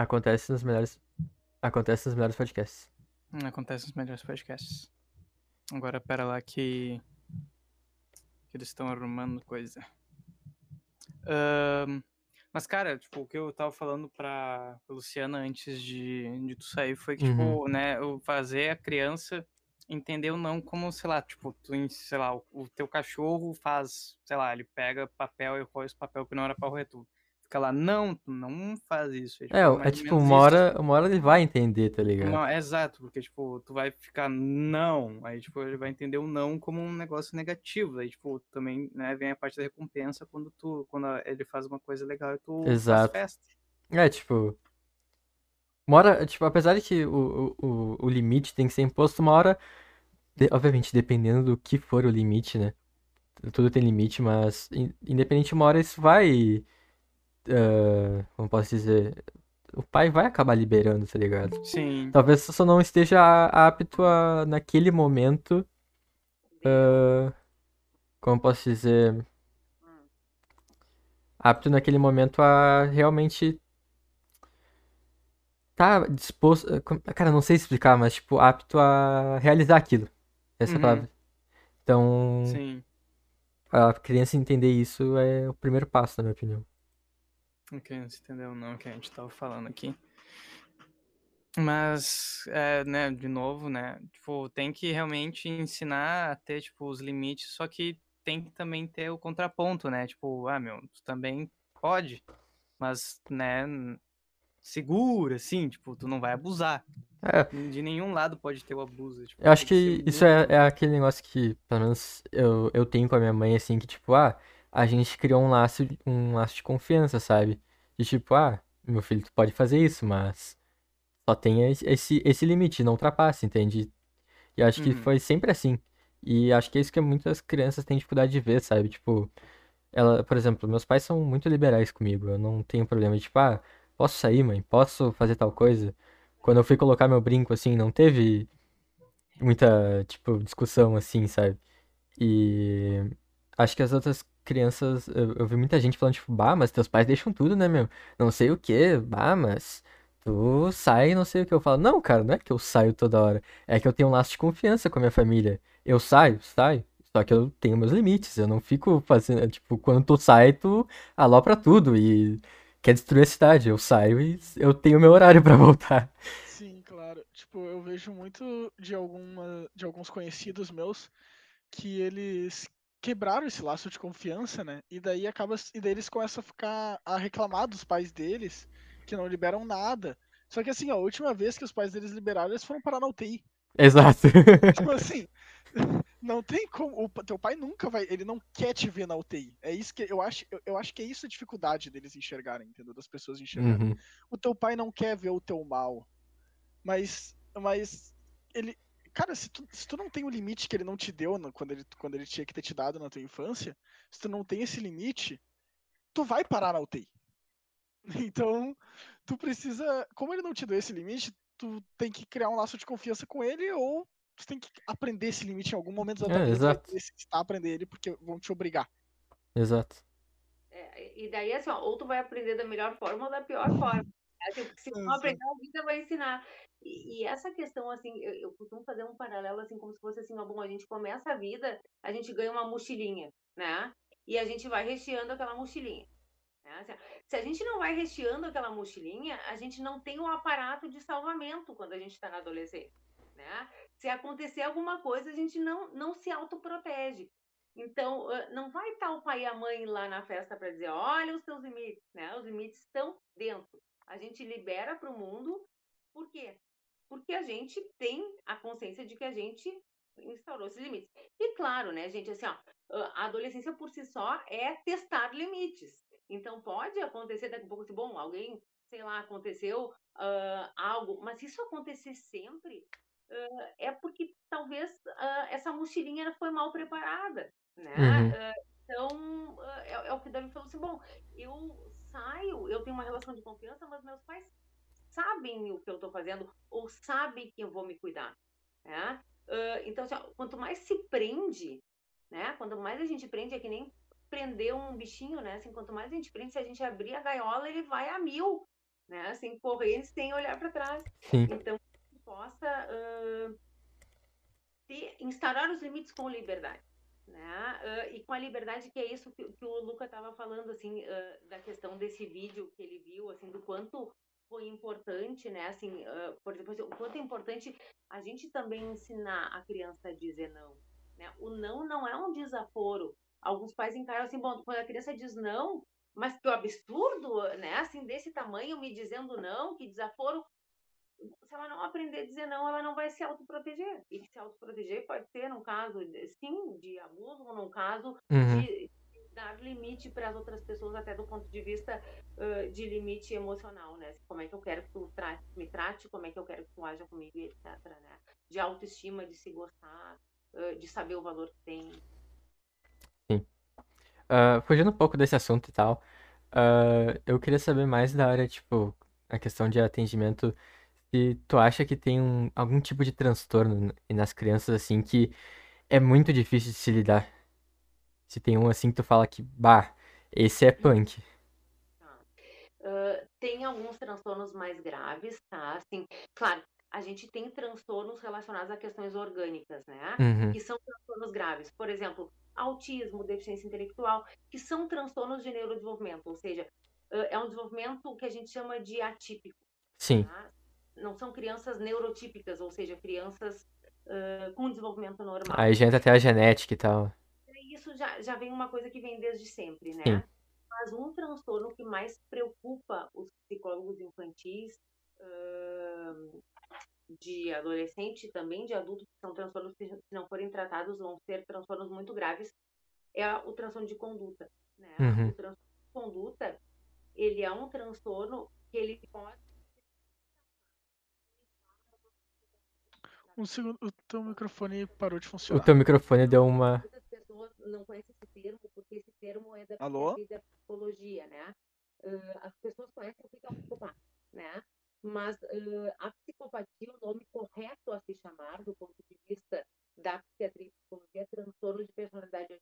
Acontece nos melhores. Acontece nos melhores podcasts. Hum, acontece nos melhores podcasts. Agora pera lá que. que eles estão arrumando coisa. Um, mas, cara, tipo, o que eu tava falando pra Luciana antes de, de tu sair foi que, tipo, uhum. tipo, né, fazer a criança entender o não como, sei lá, tipo, tu, sei lá, o, o teu cachorro faz, sei lá, ele pega papel e roe esse papel que não era pra roer tudo fica lá, não, tu não faz isso. É, tipo, é, é tipo, uma hora, uma hora ele vai entender, tá ligado? Não, é exato, porque, tipo, tu vai ficar não, aí, tipo, ele vai entender o não como um negócio negativo, aí, tipo, também, né, vem a parte da recompensa quando tu, quando ele faz uma coisa legal e tu exato. faz festa. É, tipo, Uma hora, tipo, apesar de que o, o, o limite tem que ser imposto, uma hora, de- obviamente, dependendo do que for o limite, né? Tudo tem limite, mas in- independente, uma hora isso vai. Ah, como posso dizer? O pai vai acabar liberando, tá ligado? Sim. Talvez você só não esteja apto a, naquele momento. ah, como posso dizer? Apto naquele momento a realmente tá disposto. com- Cara, não sei explicar, mas tipo, apto a realizar aquilo. Essa é Uhum. palavra. Então, Sim. a criança entender isso é o primeiro passo, na minha opinião. Ok, não se entendeu não o que a gente tava falando aqui. Mas, é, né, de novo, né, tipo, tem que realmente ensinar a ter, tipo, os limites, só que tem que também ter o contraponto, né, tipo, ah, meu, tu também pode, mas, né, segura, assim, tipo, tu não vai abusar. É, De nenhum lado pode ter o abuso, tipo, Eu acho que isso é, é aquele negócio que, pelo menos, eu, eu tenho com a minha mãe, assim, que, tipo, ah, a gente criou um laço, um laço de confiança, sabe? De tipo, ah, meu filho, tu pode fazer isso, mas só tenha esse, esse, limite, não ultrapasse, entende? E acho que Uhum. foi sempre assim. E acho que é isso que muitas crianças têm dificuldade de ver, sabe? Tipo, ela, por exemplo, meus pais são muito liberais comigo, eu não tenho problema de, tipo, ah, posso sair, mãe? Posso fazer tal coisa? Quando eu fui colocar meu brinco, assim, não teve muita, tipo, discussão assim, sabe? E acho que as outras crianças, eu, eu vi muita gente falando, tipo, bah, mas teus pais deixam tudo, né, meu? Não sei o quê, bah, mas tu sai, não sei o que. Eu falo, não, cara, não é que eu saio toda hora, é que eu tenho um laço de confiança com a minha família. Eu saio, saio. Só que eu tenho meus limites, eu não fico fazendo, tipo, quando tu sai, tu alopra tudo e quer destruir a cidade. Eu saio e eu tenho meu horário pra voltar. Sim, claro. Tipo, eu vejo muito de alguma, de alguns conhecidos meus que eles quebraram esse laço de confiança, né? E daí acaba, e daí eles começam a ficar a reclamar dos pais deles que não liberam nada. Só que assim, ó, a última vez que os pais deles liberaram, eles foram parar na UTI. Exato. Tipo assim, não tem como. O teu pai nunca vai. Ele não quer te ver na UTI. É isso que eu acho. Eu, eu acho que é isso a dificuldade deles enxergarem, entendeu? Das pessoas enxergarem. Uhum. O teu pai não quer ver o teu mal. Mas. Mas. Ele. Cara, se tu, se tu não tem o limite que ele não te deu no- quando, ele, quando ele tinha que ter te dado na tua infância, se tu não tem esse limite, tu vai parar na UTI. Então, tu precisa. Como ele não te deu esse limite, tu tem que criar um laço de confiança com ele ou tu tem que aprender esse limite em algum momento da tua É, exato. necessitar aprender ele porque vão te obrigar. Exato. É, e daí, assim, ó, ou tu vai aprender da melhor forma ou da pior forma. Assim, porque se não aprender, a vida vai ensinar. E, e essa questão, assim, eu, eu costumo fazer um paralelo, assim, como se fosse assim, ó, bom, a gente começa a vida, a gente ganha uma mochilinha, né? E a gente vai recheando aquela mochilinha. né? Assim, se a gente não vai recheando aquela mochilinha, a gente não tem o aparato de salvamento quando a gente está na adolescência, né? Se acontecer alguma coisa, a gente não, não se autoprotege. Então, não vai estar o pai e a mãe lá na festa para dizer, olha os teus limites, né? Os limites estão dentro. A gente libera para o mundo, por quê? Porque a gente tem a consciência de que a gente instaurou esses limites. E claro, né, gente, assim, ó, a adolescência por si só é testar limites. Então, pode acontecer daqui a pouco, assim, bom, alguém, sei lá, aconteceu ah, algo, mas se isso acontecer sempre, ah, é porque talvez ah, essa mochilinha foi mal preparada, né? Uhum. Então, é, é o que o Davi falou assim, bom, eu saio, eu tenho uma relação de confiança, mas meus pais sabem o que eu estou fazendo ou sabem que eu vou me cuidar, né? Ah, então, assim, ó, quanto mais se prende, né? Quanto mais a gente prende, é que nem prender um bichinho, né? Assim, quanto mais a gente prende, se a gente abrir a gaiola, ele vai a mil, né? Assim, correndo sem olhar para trás. Sim. Então, possa ah, ter, instaurar os limites com liberdade. Né? Ah, e com a liberdade que é isso que, que o Luca estava falando assim ah, da questão desse vídeo que ele viu assim do quanto foi importante né? Assim ah, por exemplo assim, o quanto é importante a gente também ensinar a criança a dizer não né? O não não é um desaforo. Alguns pais encaram assim bom quando a criança diz não mas que absurdo né? Assim desse tamanho me dizendo não que desaforo se ela não aprender a dizer não, ela não vai se autoproteger. E se autoproteger pode ser, num caso, sim, de abuso, ou num caso Uhum. de, dar limite para as outras pessoas até do ponto de vista uh, de limite emocional, né? Como é que eu quero que tu trate, me trate, como é que eu quero que tu haja comigo, etc, né? De autoestima, de se gostar, uh, de saber o valor que tem. Sim. Uh, fugindo um pouco desse assunto e tal, eu queria saber mais da área, tipo, a questão de atendimento, se tu acha que tem um, algum tipo de transtorno nas crianças, assim, que é muito difícil de se lidar. Se tem um assim que tu fala que, bah, esse é punk. Uh, tem alguns transtornos mais graves, tá? Assim, claro, a gente tem transtornos relacionados a questões orgânicas, né? Uhum. Que são transtornos graves. Por exemplo, autismo, deficiência intelectual, que são transtornos de neurodesenvolvimento, ou seja, uh, é um desenvolvimento que a gente chama de atípico. Sim. Tá? Não são crianças neurotípicas, ou seja, crianças uh, com desenvolvimento normal. Aí já entra até a genética e tal isso já, já vem uma coisa que vem desde sempre, né? Sim. Mas um transtorno que mais preocupa os psicólogos infantis, uh, de adolescente também de adulto, que são transtornos que, se não forem tratados, vão ser transtornos muito graves, é o transtorno de conduta. Né? Uhum. O transtorno de conduta, ele é um transtorno que ele pode Um segundo, o teu microfone parou de funcionar. O teu microfone deu uma pessoas não conhecem esse termo, porque esse termo é da, Alô? da psicologia, né? Uh, as pessoas conhecem o que é um psicopata, né? Mas uh, a psicopatia, o nome correto a se chamar, do ponto de vista da psiquiatria e psicologia, é transtorno de personalidade.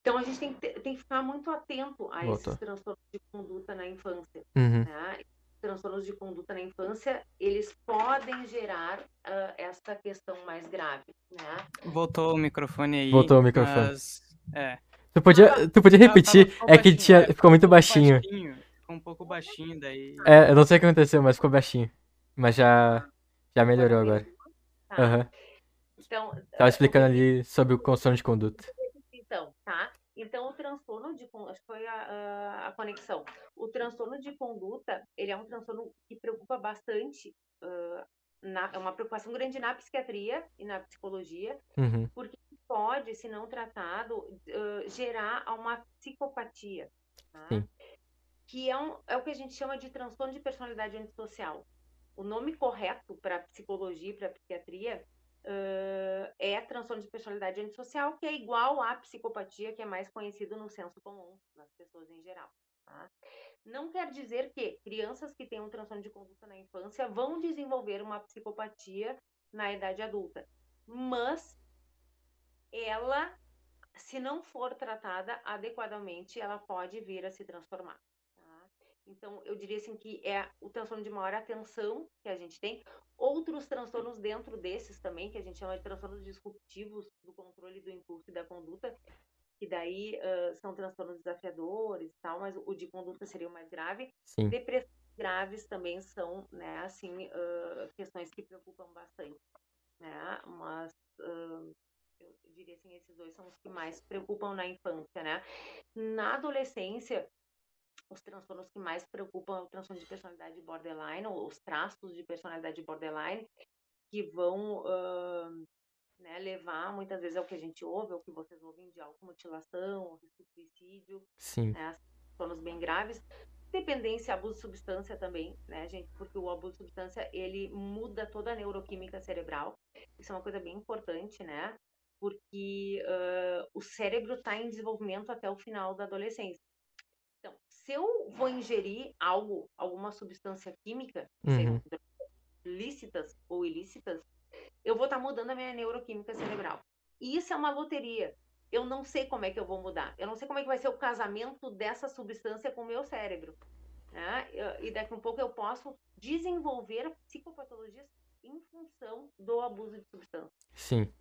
Então, a gente tem que, tem que ficar muito atento a Voltou. esses transtornos de conduta na infância. uhum. Né? Transtornos de conduta na infância, eles podem gerar uh, essa questão mais grave, né? Voltou o microfone aí. Voltou o microfone. Mas, é. Tu podia, tu podia repetir, é que tinha, ficou muito baixinho. baixinho. Ficou um pouco baixinho daí. É, eu não sei o que aconteceu, mas ficou baixinho. Mas já, já melhorou agora. Tá. Aham. Então, Tava explicando ali sobre o transtorno de conduta. Então, o transtorno de acho que foi a, a, conexão. O transtorno de conduta, ele é um transtorno que preocupa bastante, uh, na, é uma preocupação grande na psiquiatria e na psicologia, Uhum. porque pode, se não tratado, uh, gerar uma psicopatia, tá? Que é, um, é o que a gente chama de transtorno de personalidade antissocial. O nome correto para psicologia e para psiquiatria uh, é transtorno de personalidade antissocial, que é igual à psicopatia, que é mais conhecido no senso comum, nas pessoas em geral. Tá? Não quer dizer que crianças que têm um transtorno de conduta na infância vão desenvolver uma psicopatia na idade adulta, mas ela, se não for tratada adequadamente, ela pode vir a se transformar. Então, eu diria assim que é o transtorno de maior atenção que a gente tem. Outros transtornos dentro desses também, que a gente chama de transtornos disruptivos do controle do impulso e da conduta, que daí uh, são transtornos desafiadores e tal, mas o de conduta seria o mais grave. Sim. Depressões graves também são, né, assim, uh, questões que preocupam bastante, né, mas uh, eu diria assim, esses dois são os que mais preocupam na infância, né. Na adolescência, os transtornos que mais preocupam é o transtorno de personalidade borderline, ou os traços de personalidade borderline, que vão uh, né, levar muitas vezes ao que a gente ouve, ao que vocês ouvem de automutilação, risco de suicídio, Sim. né, transtornos bem graves. Dependência, abuso de substância também, né, gente? Porque o abuso de substância, ele muda toda a neuroquímica cerebral. Isso é uma coisa bem importante, né? Porque uh, o cérebro está em desenvolvimento até o final da adolescência. Se eu vou ingerir algo, alguma substância química, Uhum. lícitas ou ilícitas, eu vou estar tá mudando a minha neuroquímica cerebral. E isso é uma loteria. Eu não sei como é que eu vou mudar. Eu não sei como é que vai ser o casamento dessa substância com o meu cérebro. Né? E daqui a um pouco eu posso desenvolver psicopatologias em função do abuso de substância. Sim.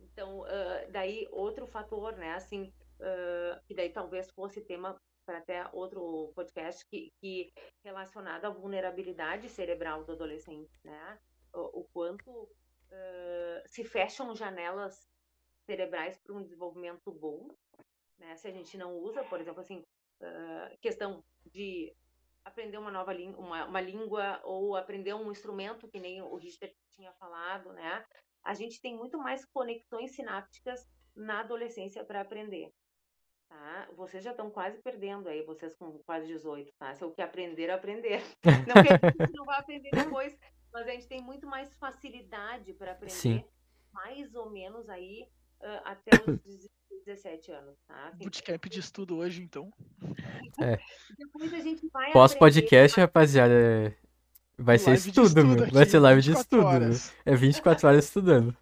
Então, uh, daí outro fator, né, assim, uh, que daí talvez fosse tema para até outro podcast que, que relacionado à vulnerabilidade cerebral do adolescente, né? O, o quanto uh, se fecham janelas cerebrais para um desenvolvimento bom, né? Se a gente não usa, por exemplo, assim, uh, questão de aprender uma nova uma, uma língua ou aprender um instrumento, que nem o Richard tinha falado, né? A gente tem muito mais conexões sinápticas na adolescência para aprender. Tá? Vocês já estão quase perdendo aí, vocês com quase 18, tá? Se é o que aprender, aprender. Não que a gente não vai aprender depois, mas a gente tem muito mais facilidade para aprender, Sim. mais ou menos aí uh, até os 17 anos, tá? Bootcamp de estudo hoje, então. depois a gente vai aprender Pós-podcast, rapaziada, é- vai ser estudo, meu. aqui, Vai ser live de 24 estudo, horas. É 24 horas estudando.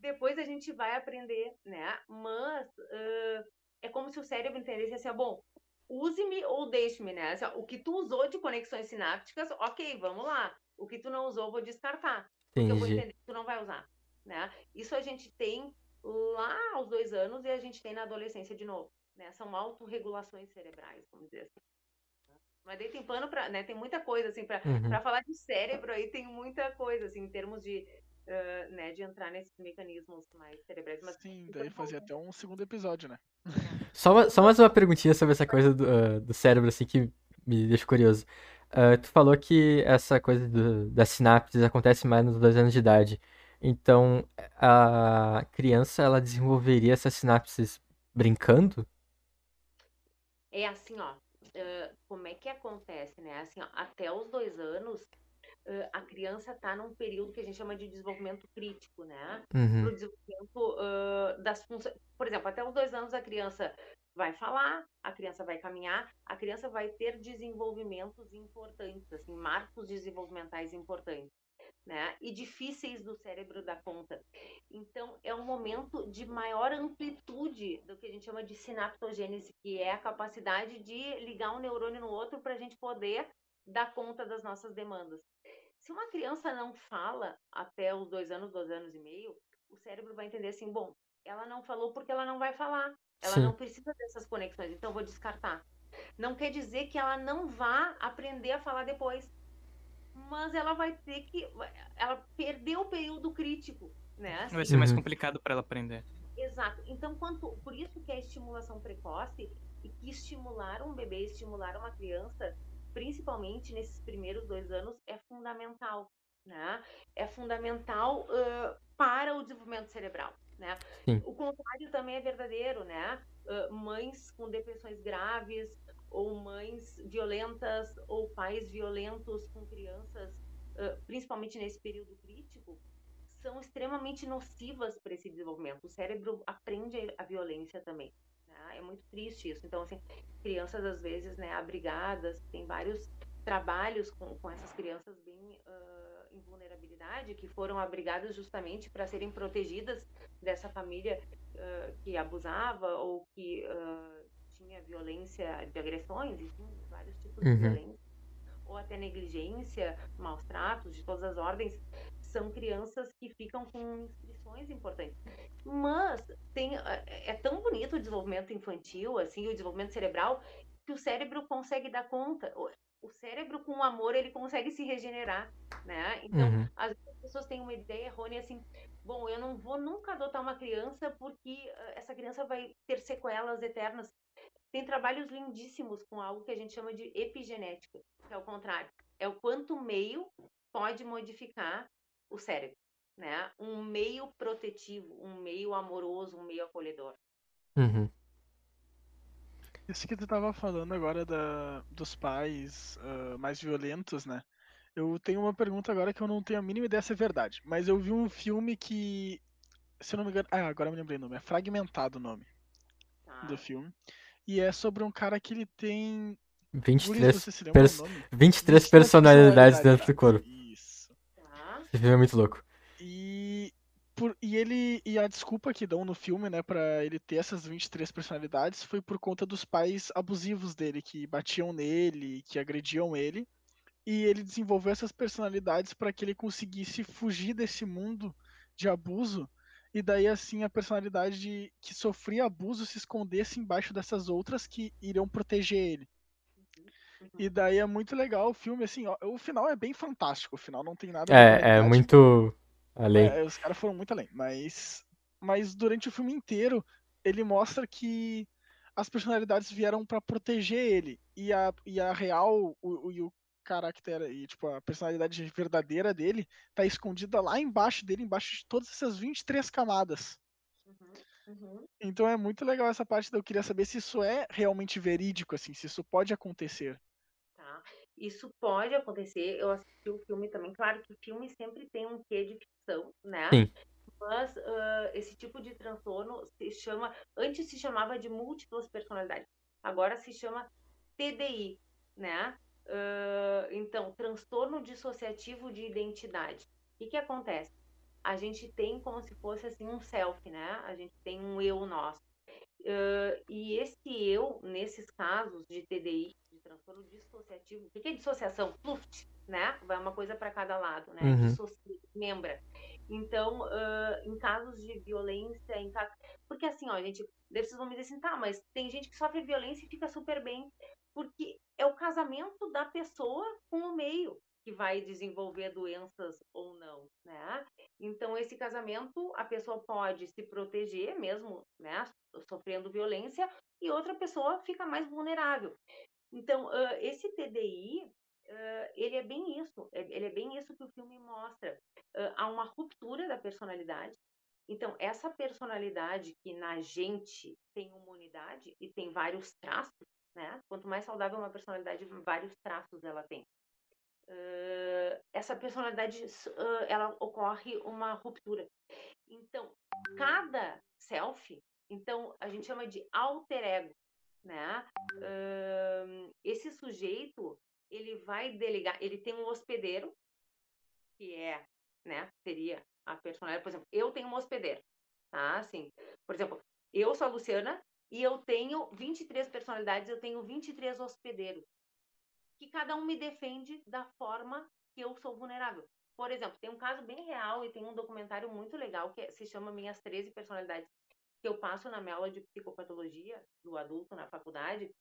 depois a gente vai aprender, né? Mas ãh, é como se o cérebro entendesse assim, ó, bom, use-me ou deixe-me, né? Assim, ó, o que tu usou de conexões sinápticas, ok, vamos lá. O que tu não usou, vou descartar. Porque eu vou Entendi. entender que tu não vai usar, né? Isso a gente tem lá aos dois anos e a gente tem na adolescência de novo, né? São autorregulações cerebrais, vamos dizer assim. Mas daí tem pano pra, né? Tem muita coisa, assim, pra, Uhum. Pra falar de cérebro aí tem muita coisa, assim, em termos de, ah, né, de entrar nesses mecanismos mais cerebrais. Mas Sim, daí fazia bom. até um segundo episódio, né? Só, só mais uma perguntinha sobre essa coisa do, ah, do cérebro, assim, que me deixa curioso. Ah, tu falou que essa coisa do- das sinapses acontece mais nos dois anos de idade. Então, a criança, ela desenvolveria essas sinapses brincando? É assim, ó, ah, como é que acontece, né? Assim, ó, até os dois anos, a criança tá num período que a gente chama de desenvolvimento crítico, né? Uhum. Pro desenvolvimento ah, das funções. Por exemplo, até os dois anos a criança vai falar, a criança vai caminhar, a criança vai ter desenvolvimentos importantes, assim, marcos desenvolvimentais importantes. Né? E difíceis do cérebro dar conta. Então, é um momento de maior amplitude do que a gente chama de sinaptogênese, que é a capacidade de ligar um neurônio no outro para a gente poder dar conta das nossas demandas. Se uma criança não fala até os dois anos, dois anos e meio, o cérebro vai entender assim, bom, ela não falou porque ela não vai falar. Ela Sim. não precisa dessas conexões, então vou descartar. Não quer dizer que ela não vá aprender a falar depois. Mas ela vai ter que. Ela perdeu o período crítico, né? Vai ser mais Uhum. complicado pra ela aprender. Exato. Então, quanto, por isso que a estimulação precoce e que estimular um bebê, estimular uma criança, principalmente nesses primeiros dois anos, é fundamental, né? É fundamental ãh, para o desenvolvimento cerebral, né? Sim. O contrário também é verdadeiro, né? Ãh, mães com depressões graves ou mães violentas ou pais violentos com crianças, ãh, principalmente nesse período crítico, são extremamente nocivas para esse desenvolvimento. O cérebro aprende a violência também. Né? É muito triste isso. Então, assim, crianças às vezes, né, abrigadas, tem vários trabalhos com, com essas crianças bem ah, em vulnerabilidade que foram abrigadas justamente para serem protegidas dessa família ah, que abusava ou que ah, tinha violência de agressões, enfim, vários tipos de Uhum. violência ou até negligência, maus tratos de todas as ordens, são crianças que ficam com inscrições importantes. Mas tem, é é tão bonito o desenvolvimento infantil, assim, o desenvolvimento cerebral, que o cérebro consegue dar conta. O, cérebro, com o amor, ele consegue se regenerar, né? Então, Uhum. as pessoas têm uma ideia errônea assim, bom, eu não vou nunca adotar uma criança porque ah, essa criança vai ter sequelas eternas. Tem trabalhos lindíssimos com algo que a gente chama de epigenética, que é o contrário. É o quanto o meio pode modificar o cérebro, né? Um meio protetivo, um meio amoroso, um meio acolhedor. Uhum. Isso que tu tava falando agora da, dos pais ah, mais violentos, né? Eu tenho uma pergunta agora que eu não tenho a mínima ideia se é verdade. Mas eu vi um filme que. Se eu não me engano. Ah, agora eu me lembrei o nome. É Fragmentado o nome Tá? do filme. E é sobre um cara que ele tem. Guris, 23, você se lembra pers- o nome? 23 personalidades dentro do corpo. Esse filme é muito louco. E, por, e ele e a desculpa que dão no filme, né, para ele ter essas 23 personalidades foi por conta dos pais abusivos dele, que batiam nele, que agrediam ele. E ele desenvolveu essas personalidades para que ele conseguisse fugir desse mundo de abuso. E daí assim a personalidade de- que sofria abuso se escondesse embaixo dessas outras que iriam proteger ele. Uhum. E daí é muito legal o filme, assim, ó, o final é bem fantástico, o final não tem nada É, é muito além. É, os caras foram muito além. Mas, mas durante o filme inteiro, ele mostra que as personalidades vieram pra proteger ele. E a, e a real, o, o, e o caráter, e tipo, a personalidade verdadeira dele tá escondida lá embaixo dele, embaixo de todas essas 23 camadas. Uhum. Uhum. Então é muito legal essa parte, eu queria saber se isso é realmente verídico, assim, se isso pode acontecer. Isso pode acontecer. Eu assisti o filme também. Claro que o filme sempre tem um quê de ficção, né? Sim. Mas uh, esse tipo de transtorno se chama. Antes se chamava de múltiplas personalidades. Agora se chama TDI, né? Uh, então, transtorno dissociativo de identidade. O que, que acontece? A gente tem como se fosse assim um self, né? A gente tem um eu nosso. Uh, e esse eu, nesses casos de TDI, transtorno dissociativo, o que é dissociação? Pluft, né? Vai uma coisa para cada lado, né? Uhum. Dissocia, membra. Então, uh, em casos de violência, em casos... porque assim, ó, gente, vocês vão me dizer assim, tá, mas tem gente que sofre violência e fica super bem, porque é o casamento da pessoa com o meio que vai desenvolver doenças ou não, né? Então, esse casamento, a pessoa pode se proteger mesmo, né, sofrendo violência, e outra pessoa fica mais vulnerável. Então, uh, esse TDI, uh, ele é bem isso, ele é bem isso que o filme mostra. Uh, há uma ruptura da personalidade. Então, essa personalidade que na gente tem uma unidade e tem vários traços, né? Quanto mais saudável uma personalidade, vários traços ela tem. Essa personalidade ela ocorre uma ruptura. Então, cada self, então a gente chama de alter ego, né? Uh, esse sujeito ele vai delegar, ele tem um hospedeiro que é, né? Seria a personalidade, por exemplo, eu tenho um hospedeiro, tá? Assim, por exemplo, eu sou a Luciana e eu tenho 23 personalidades, eu tenho 23 hospedeiros que cada um me defende da forma que eu sou vulnerável. Por exemplo, tem um caso bem real e tem um documentário muito legal que se chama Minhas 13 Personalidades, que eu passo na minha aula de psicopatologia do adulto na faculdade,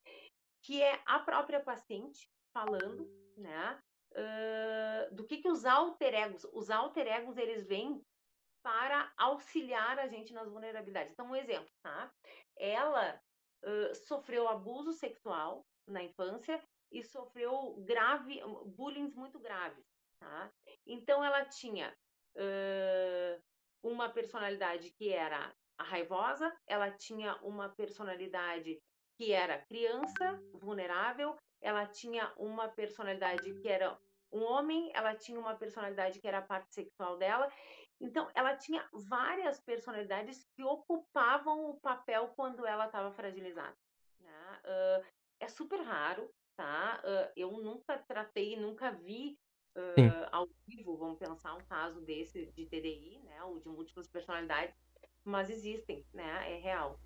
que é a própria paciente falando, né, uh, do que que os alter egos, os alter egos eles vêm para auxiliar a gente nas vulnerabilidades. Então, um exemplo, tá? Ela uh, sofreu abuso sexual na infância e sofreu grave, bullying muito graves, tá? Então ela tinha uh, uma personalidade que era a raivosa, ela tinha uma personalidade que era criança, vulnerável, ela tinha uma personalidade que era um homem, ela tinha uma personalidade que era a parte sexual dela. Então, ela tinha várias personalidades que ocupavam o papel quando ela estava fragilizada. Né? Uh, é super raro, tá? Uh, eu nunca tratei, nunca vi uh, ao vivo, vamos pensar um caso desse de TDI, né? Ou de múltiplas personalidades, mas existem, né? É real.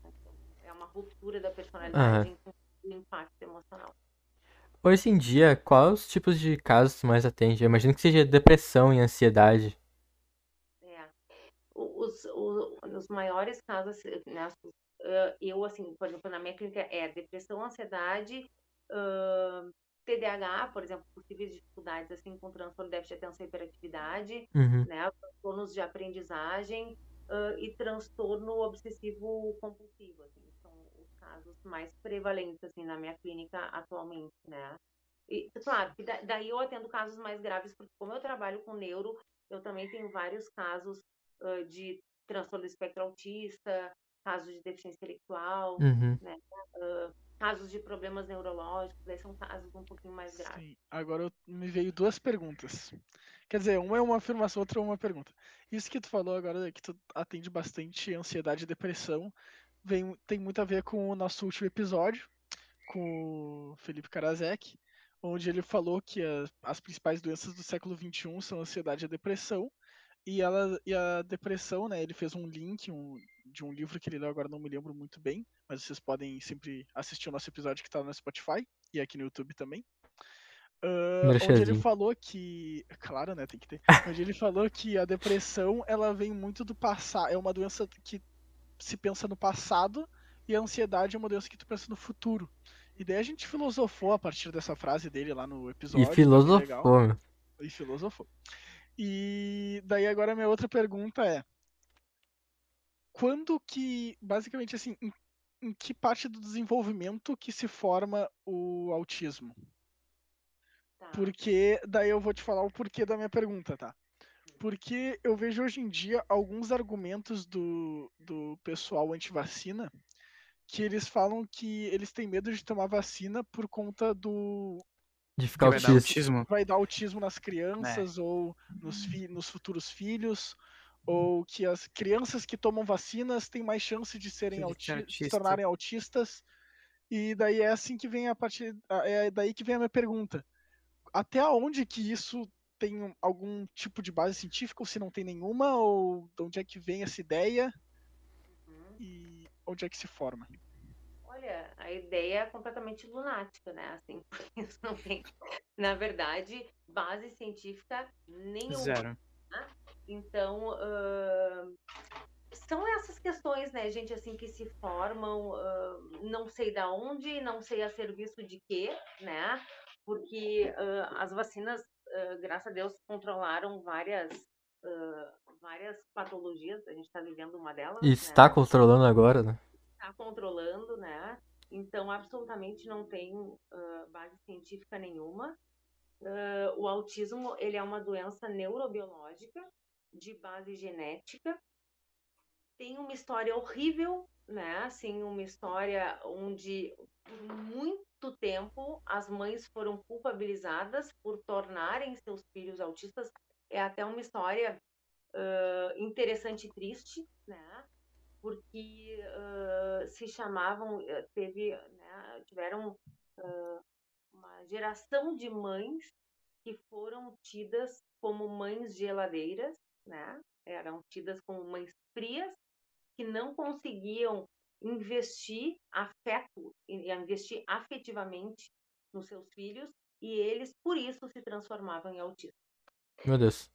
Então, é uma ruptura da personalidade uhum. com impacto emocional. Hoje em dia, quais os tipos de casos mais atende? Eu imagino que seja depressão e ansiedade. É. Os, os, os maiores casos, né, eu, assim, por exemplo, na minha clínica é depressão, ansiedade, uh, TDAH, por exemplo, possíveis dificuldades assim com transtorno de déficit de atenção e hiperatividade, uhum. né, transtornos de aprendizagem uh, e transtorno obsessivo compulsivo, assim, são os casos mais prevalentes assim na minha clínica atualmente, né? E claro, daí eu atendo casos mais graves porque como eu trabalho com neuro, eu também tenho vários casos uh, de transtorno do espectro autista, casos de deficiência intelectual, uhum. né? Uh, casos de problemas neurológicos, aí são casos um pouquinho mais graves. Sim, agora me veio duas perguntas. Quer dizer, uma é uma afirmação, outra é uma pergunta. Isso que tu falou agora, que tu atende bastante ansiedade e depressão, vem, tem muito a ver com o nosso último episódio, com o Felipe Karasek, onde ele falou que a, as principais doenças do século XXI são a ansiedade e a depressão, e, ela, e a depressão, né, ele fez um link um, de um livro que ele leu, agora não me lembro muito bem, mas vocês podem sempre assistir o nosso episódio que está no Spotify e aqui no YouTube também. Uh, onde ele falou que. Claro, né? Tem que ter. onde ele falou que a depressão ela vem muito do passado. É uma doença que se pensa no passado e a ansiedade é uma doença que tu pensa no futuro. E daí a gente filosofou a partir dessa frase dele lá no episódio. E filosofou. E filosofou. E daí agora a minha outra pergunta é: quando que, basicamente assim, em, em que parte do desenvolvimento que se forma o autismo? Tá. Porque daí eu vou te falar o porquê da minha pergunta, tá? Porque eu vejo hoje em dia alguns argumentos do, do pessoal anti-vacina que eles falam que eles têm medo de tomar vacina por conta do. De ficar vai dar autismo. Vai dar autismo nas crianças ou nos, fi, nos futuros filhos. Ou que as crianças que tomam vacinas têm mais chance de serem De auti se autista. tornarem autistas. E daí é assim que vem a partir. É daí que vem a minha pergunta. Até onde que isso tem um- algum tipo de base científica, ou se não tem nenhuma, ou de onde é que vem essa ideia Uhum. e onde é que se forma? Olha, a ideia é completamente lunática, né? Assim, porque isso não tem, na verdade, base científica nenhuma. Zero. Então, ahn, são essas questões, né, gente, assim, que se formam, ahn, não sei da onde, não sei a serviço de quê, né? Porque ah, as vacinas, ah, graças a Deus, controlaram várias, ah, várias patologias, a gente está vivendo uma delas, E né? está controlando agora, né? está controlando, né? Então, absolutamente não tem base científica nenhuma. O autismo, ele é uma doença neurobiológica de base genética. Tem uma história horrível, né? Assim, uma história onde por muito tempo as mães foram culpabilizadas por tornarem seus filhos autistas. É até uma história ah, interessante e triste, né? porque ah, se chamavam, eh, teve, né, tiveram ah, uma geração de mães que foram tidas como mães geladeiras, né? Eram tidas como mães frias que não conseguiam investir afeto, e investir afetivamente nos seus filhos e eles por isso se transformavam em autistas. Meu Deus.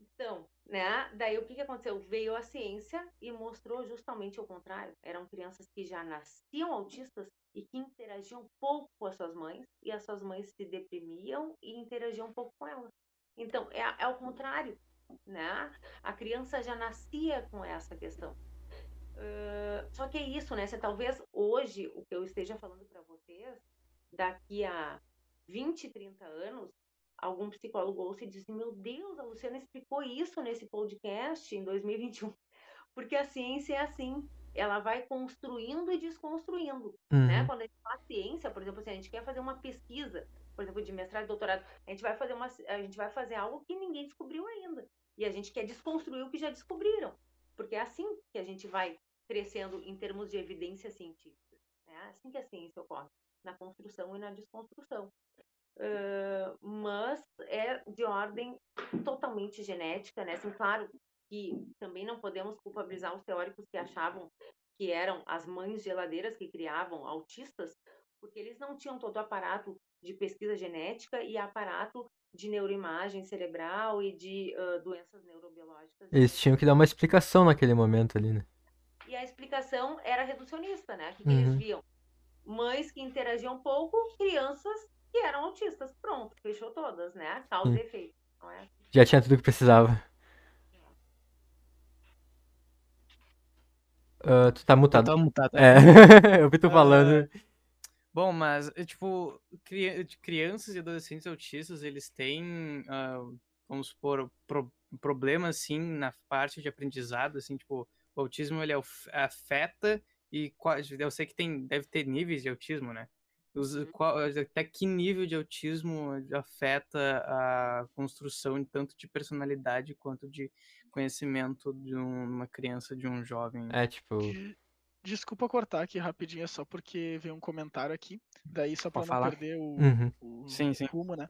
Então, né? Daí o que, que aconteceu? Veio a ciência e mostrou justamente o contrário. Eram crianças que já nasciam autistas e que interagiam pouco com as suas mães, e as suas mães se deprimiam e interagiam pouco com elas. Então, é, é o contrário, né? A criança já nascia com essa questão. Só que é isso, né? Se talvez hoje o que eu esteja falando para vocês, daqui a 20, 30 anos, algum psicólogo ouça e diz assim, meu Deus, a Luciana explicou isso nesse podcast em 2021. Porque a ciência é assim, ela vai construindo e desconstruindo, né? Uhum. Quando a gente faz ciência, por exemplo, se a gente quer fazer uma pesquisa, por exemplo, de mestrado e doutorado, a gente vai fazer uma, a gente vai fazer algo que ninguém descobriu ainda. E a gente quer desconstruir o que já descobriram. Porque é assim que a gente vai crescendo em termos de evidência científica. É assim que a ciência ocorre, na construção e na desconstrução. Ah, mas é de ordem totalmente genética, né? Assim, claro que também não podemos culpabilizar os teóricos que achavam que eram as mães geladeiras que criavam autistas, porque eles não tinham todo o aparato de pesquisa genética e aparato de neuroimagem cerebral e de ah, doenças neurobiológicas. Eles tinham que dar uma explicação naquele momento ali, né? E a explicação era reducionista, né? O que, que eles Uhum. viam? Mães que interagiam pouco, crianças que eram autistas. Pronto, fechou todas, né? Causa e efeito. Não é? Já tinha tudo que precisava. Ah, tu tá mutado. Tá mutado. É, eu vi tu falando. Bom, mas, é, tipo, cri- crianças e adolescentes autistas, eles têm, ah, vamos supor, pro- problemas, assim, na parte de aprendizado, assim, tipo, o autismo, ele af- afeta e eu sei que tem, deve ter níveis de autismo, né? Os- qual- até que nível de autismo afeta a construção tanto de personalidade quanto de conhecimento de um- uma criança, de um jovem. É, tipo. De- Desculpa cortar aqui rapidinho, é só porque veio um comentário aqui. Daí, só pra Pode não falar. perder o, Uhum. o Sim, sim. rumo, né?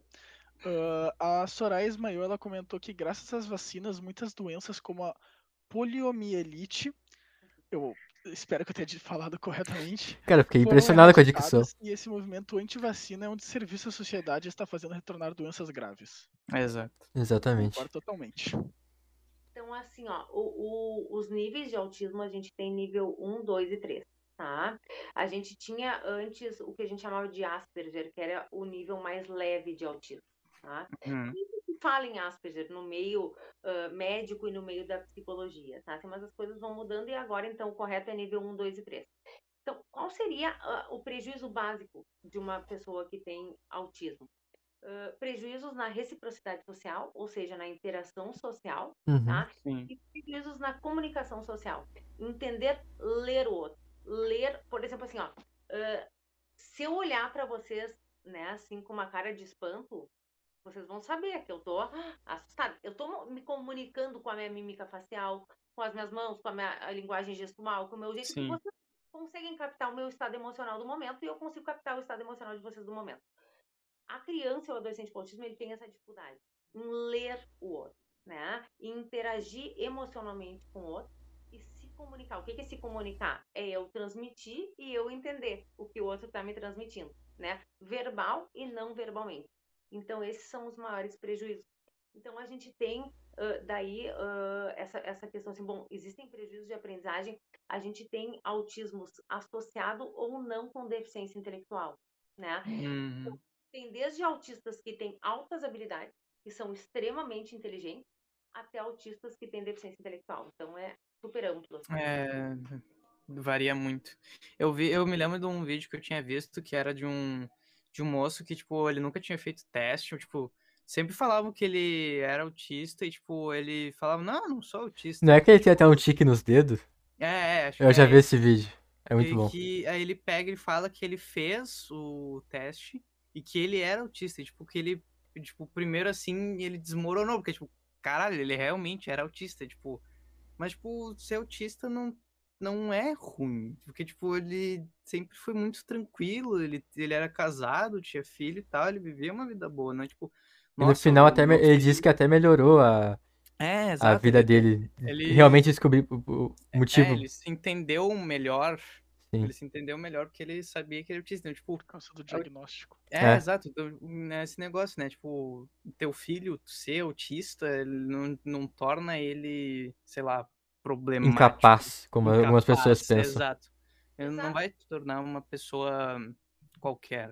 Ah, a Soraya Ismael, ela comentou que graças às vacinas, muitas doenças como a poliomielite, eu espero que eu tenha falado corretamente, Cara, eu fiquei impressionado com a dicção. E esse movimento anti-vacina é onde serviço à sociedade está fazendo retornar doenças graves. Exato. Exatamente. Concordo totalmente. Então, assim, ó, o- o- os níveis de autismo a gente tem nível 1, 2 e 3, tá? A gente tinha antes o que a gente chamava de Asperger, que era o nível mais leve de autismo, tá? Hum. se fala em Asperger no meio ah, médico e no meio da psicologia, tá? Mas as coisas vão mudando e agora, então, o correto é nível 1, 2 e 3. Então, qual seria ah, o prejuízo básico de uma pessoa que tem autismo? uh, prejuízos na reciprocidade social, ou seja, na interação social, Uhum. tá? Sim. E prejuízos na comunicação social. Entender, ler o outro. Ler, por exemplo, assim, ó, uh, se eu olhar para vocês, né, assim, com uma cara de espanto, vocês vão saber que eu tô assustada. Eu tô me comunicando com a minha mímica facial, com as minhas mãos, com a minha linguagem gestual, com o meu jeito, Sim. que vocês conseguem captar o meu estado emocional do momento e eu consigo captar o estado emocional de vocês do momento. A criança ou o adolescente com autismo, ele tem essa dificuldade em ler o outro, né? Em interagir emocionalmente com o outro e se comunicar. O que é se comunicar? É eu transmitir e eu entender o que o outro está me transmitindo, né? Verbal e não verbalmente. Então, esses são os maiores prejuízos. Então, a gente tem uh, daí uh, essa, essa questão assim, bom, existem prejuízos de aprendizagem, a gente tem autismos associado ou não com deficiência intelectual, né? Uhum. Tem desde autistas que têm altas habilidades, que são extremamente inteligentes, até autistas que têm deficiência intelectual. Então, é super amplo. Assim. É, varia muito. Eu vi, eu me lembro de um vídeo que eu tinha visto que era de um de um moço que tipo ele nunca tinha feito teste, ou, tipo sempre falavam que ele era autista e tipo ele falava não, não sou autista. Não é que ele tem até um tique nos dedos? É, é acho Eu que já é vi esse vídeo. É muito E bom. que aí ele pega e fala que ele fez o teste e que ele era autista, e, tipo que ele tipo primeiro assim ele desmoronou porque tipo caralho ele realmente era autista, tipo mas tipo ser autista não não é ruim, porque, tipo, ele sempre foi muito tranquilo, ele, ele era casado, tinha filho e tal, ele vivia uma vida boa, né? Tipo, E no nossa, final até me- ele disse que até melhorou a, É, a vida ele, dele. ele- Realmente descobri o, o motivo. É, ele se entendeu melhor, Sim. ele se entendeu melhor porque ele sabia que ele era autista, então, tipo, Por causa do diagnóstico. é, É. exato, então, né, esse negócio, né, tipo, teu filho ser autista ele não, não torna ele, sei lá, problemático. Incapaz, como algumas pessoas Incapaz, pensam. Exato. Ele não Exato. vai te tornar uma pessoa qualquer.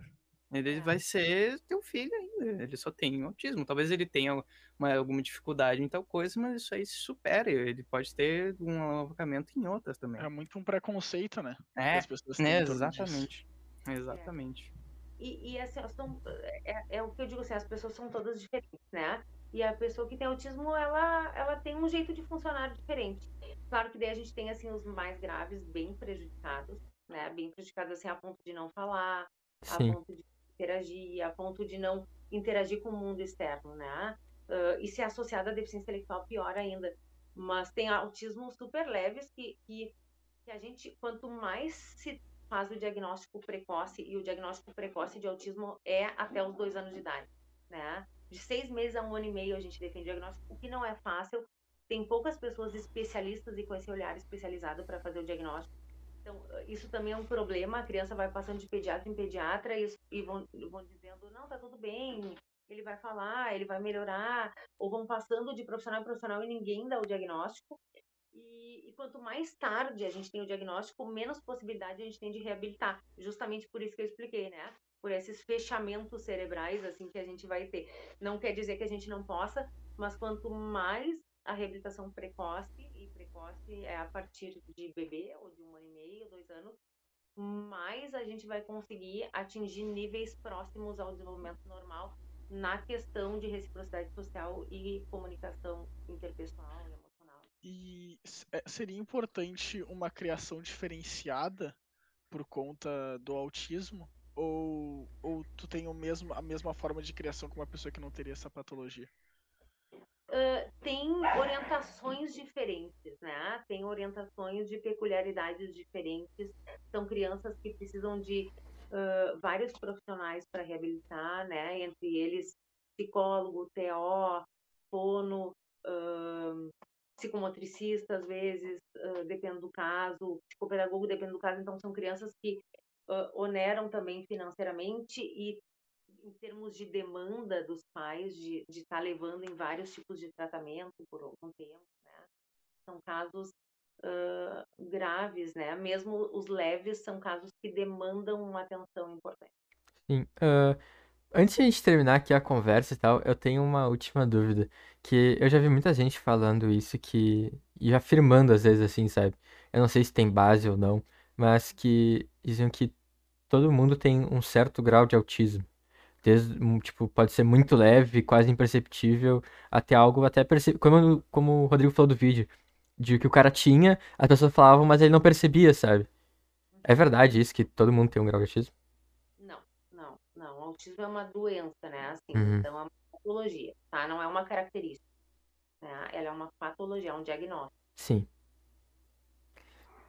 Ele É. vai ser teu filho ainda. Ele só tem autismo. Talvez ele tenha uma, alguma dificuldade em tal coisa, mas isso aí se supera. Ele pode ter um alavancamento em outras também. É muito um preconceito, né? É, as pessoas têm é exatamente. Exatamente. E, e assim, são, é, é o que eu digo assim, as pessoas são todas diferentes, né? E a pessoa que tem autismo, ela, ela tem um jeito de funcionar diferente. Claro que daí a gente tem, assim, os mais graves, bem prejudicados, né? Bem prejudicados, assim, a ponto de não falar, a Sim. ponto de interagir, a ponto de não interagir com o mundo externo, né? Ah, e se associado à deficiência intelectual, pior ainda. Mas tem autismo super leves que, que, que a gente, quanto mais se faz o diagnóstico precoce, e o diagnóstico precoce de autismo é até os dois anos de idade, né? De seis meses a um ano e meio a gente defende diagnóstico, o que não é fácil. Tem poucas pessoas especialistas e com esse olhar especializado para fazer o diagnóstico. Então, isso também é um problema. A criança vai passando de pediatra em pediatra e, e vão, vão dizendo: não, tá tudo bem, ele vai falar, ele vai melhorar. Ou vão passando de profissional em profissional e ninguém dá o diagnóstico. E, e quanto mais tarde a gente tem o diagnóstico, menos possibilidade a gente tem de reabilitar. Justamente por isso que eu expliquei, né? Por esses fechamentos cerebrais, assim, que a gente vai ter. Não quer dizer que a gente não possa, mas quanto mais a reabilitação precoce, e precoce é a partir de bebê, ou de um ano e meio, dois anos, mais a gente vai conseguir atingir níveis próximos ao desenvolvimento normal na questão de reciprocidade social e comunicação interpessoal e emocional. E é, seria importante uma criação diferenciada por conta do autismo? Ou, ou tu tem o mesmo, a mesma forma de criação que uma pessoa que não teria essa patologia? Uh, tem orientações diferentes, né? Tem orientações de peculiaridades diferentes. São crianças que precisam de uh, vários profissionais para reabilitar, né? Entre eles psicólogo, TO, fono, uh, psicomotricista, às vezes, uh, depende do caso, psicopedagogo, depende do caso. Então, são crianças que uh, oneram também financeiramente e em termos de demanda dos pais de estar tá levando em vários tipos de tratamento por algum tempo, né? São casos uh, graves, né? Mesmo os leves são casos que demandam uma atenção importante. Sim. Uh, antes de a gente terminar aqui a conversa e tal, eu tenho uma última dúvida. Que eu já vi muita gente falando isso que. E afirmando às vezes assim, sabe? Eu não sei se tem base ou não, mas que diziam que todo mundo tem um certo grau de autismo. desde, um, tipo, pode ser muito leve, quase imperceptível, até algo até perce... como, como o Rodrigo falou do vídeo, de que o cara tinha, as pessoas falavam, mas ele não percebia, sabe? É verdade isso, que todo mundo tem um grau de autismo? Não, não, não. O autismo é uma doença, né? Assim, Uhum. então é uma patologia, tá? Não é uma característica. Né? Ela é uma patologia, é um diagnóstico. Sim.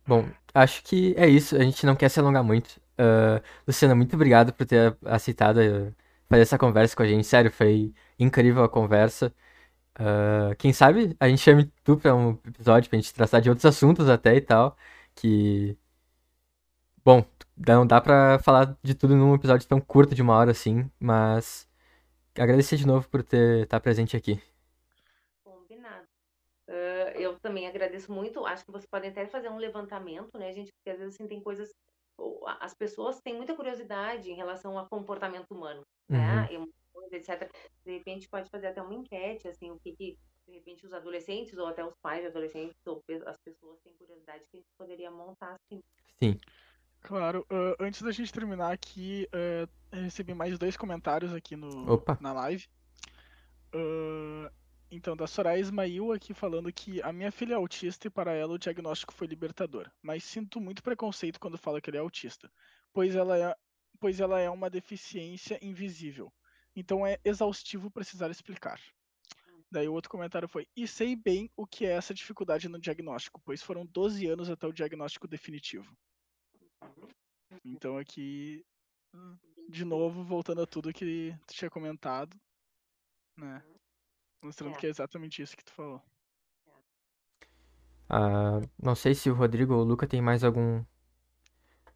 Bom, acho que é isso. A gente não quer se alongar muito. Ah, Luciana, muito obrigado por ter aceitado eh, fazer essa conversa com a gente. Sério, foi incrível a conversa. Ah, quem sabe a gente chame tu pra um episódio pra gente tratar de outros assuntos até e tal. Que. Bom, não dá pra falar de tudo num episódio tão curto de uma hora assim, mas agradecer de novo por ter estar presente aqui. Também agradeço muito. Acho que vocês podem até fazer um levantamento, né, gente? Porque às vezes assim, tem coisas. As pessoas têm muita curiosidade em relação ao comportamento humano, né? Emoções, etc. De repente pode fazer até uma enquete, assim, o que, que de repente os adolescentes ou até os pais de adolescentes ou as pessoas têm curiosidade que a gente poderia montar assim. Sim. Claro, ah, antes da gente terminar aqui, eu recebi mais dois comentários aqui no, Opa. na live. Ah, então, da Soraya Ismail aqui falando que a minha filha é autista e para ela o diagnóstico foi libertador, mas sinto muito preconceito quando fala que ele é autista, pois ela é, pois ela é uma deficiência invisível. Então é exaustivo precisar explicar. Daí o outro comentário foi: E sei bem o que é essa dificuldade no diagnóstico, pois foram 12 anos até o diagnóstico definitivo. Então aqui, de novo, voltando a tudo que tu tinha comentado, né? Mostrando É. que é exatamente isso que tu falou. Ah, não sei se o Rodrigo ou o Luca tem mais algum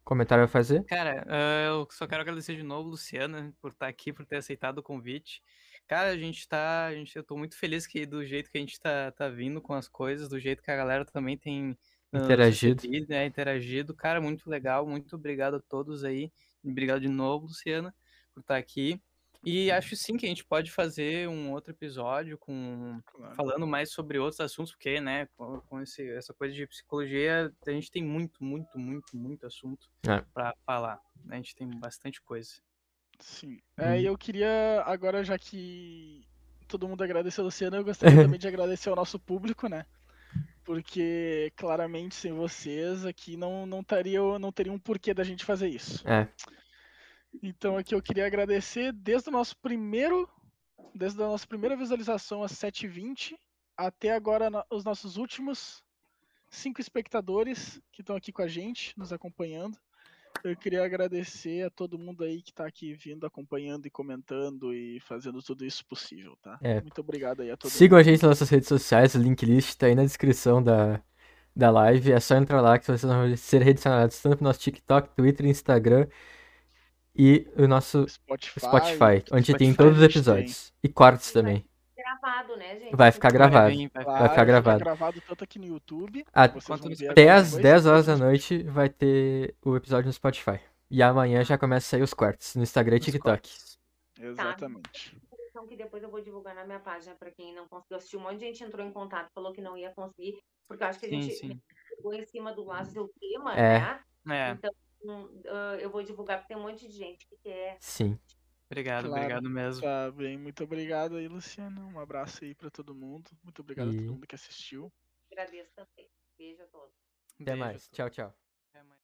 comentário a fazer. Cara, ah, eu só quero agradecer de novo, Luciana, por estar aqui, por ter aceitado o convite. Cara, a gente tá. A gente, eu tô muito feliz que do jeito que a gente tá, tá vindo com as coisas, do jeito que a galera também tem ah, Interagido. né, interagido. Cara, muito legal. Muito obrigado a todos aí. Obrigado de novo, Luciana, por estar aqui. E acho sim que a gente pode fazer um outro episódio com Claro. falando mais sobre outros assuntos, porque, né, com, com esse, essa coisa de psicologia, a gente tem muito, muito, muito, muito assunto É. pra falar. A gente tem bastante coisa. Sim. É, e Hum. eu queria, agora já que todo mundo agradeceu a Luciana, eu gostaria também de agradecer ao nosso público, né? Porque claramente sem vocês aqui não, não, teria, não teria um porquê da gente fazer isso. É, Então aqui eu queria agradecer desde o nosso primeiro, desde a nossa primeira visualização às 7h20 até agora os nossos últimos cinco espectadores que estão aqui com a gente, nos acompanhando. Eu queria agradecer a todo mundo aí que está aqui vindo, acompanhando e comentando e fazendo tudo isso possível, tá? É. Muito obrigado aí a todo sigam a gente nas nossas redes sociais, o link list tá aí na descrição da, da live. É só entrar lá que vocês vão ser redicionados tanto pro nosso TikTok, Twitter, Instagram e o nosso. Spotify. Spotify, onde tem Spotify todos os gente tem. episódios. E cortes Vai também. Gravado, né, gente? Vai ficar gravado. vir, vai Vai, ficar gravado. gravado tanto aqui no YouTube. A- vocês Quanto vão no ver Até às depois, 10 horas da noite vai ter o episódio no Spotify. E amanhã já começa a sair os cortes no Instagram e TikTok. cortes. Exatamente. Então que depois eu vou divulgar na minha página para quem não conseguiu assistir. Um monte de gente entrou em contato, falou que não ia conseguir, porque eu acho que a Sim, gente sim. chegou em cima do laço do tema, É. né? É, Então ah, eu vou divulgar porque tem um monte de gente que quer. Sim. obrigado, Claro. obrigado mesmo. Tá bem, muito obrigado aí, Luciana. Um abraço aí pra todo mundo. Muito obrigado a E- todo mundo que assistiu. Agradeço também. Beijo a todos. Até Beijo a mais. todos. Tchau, tchau.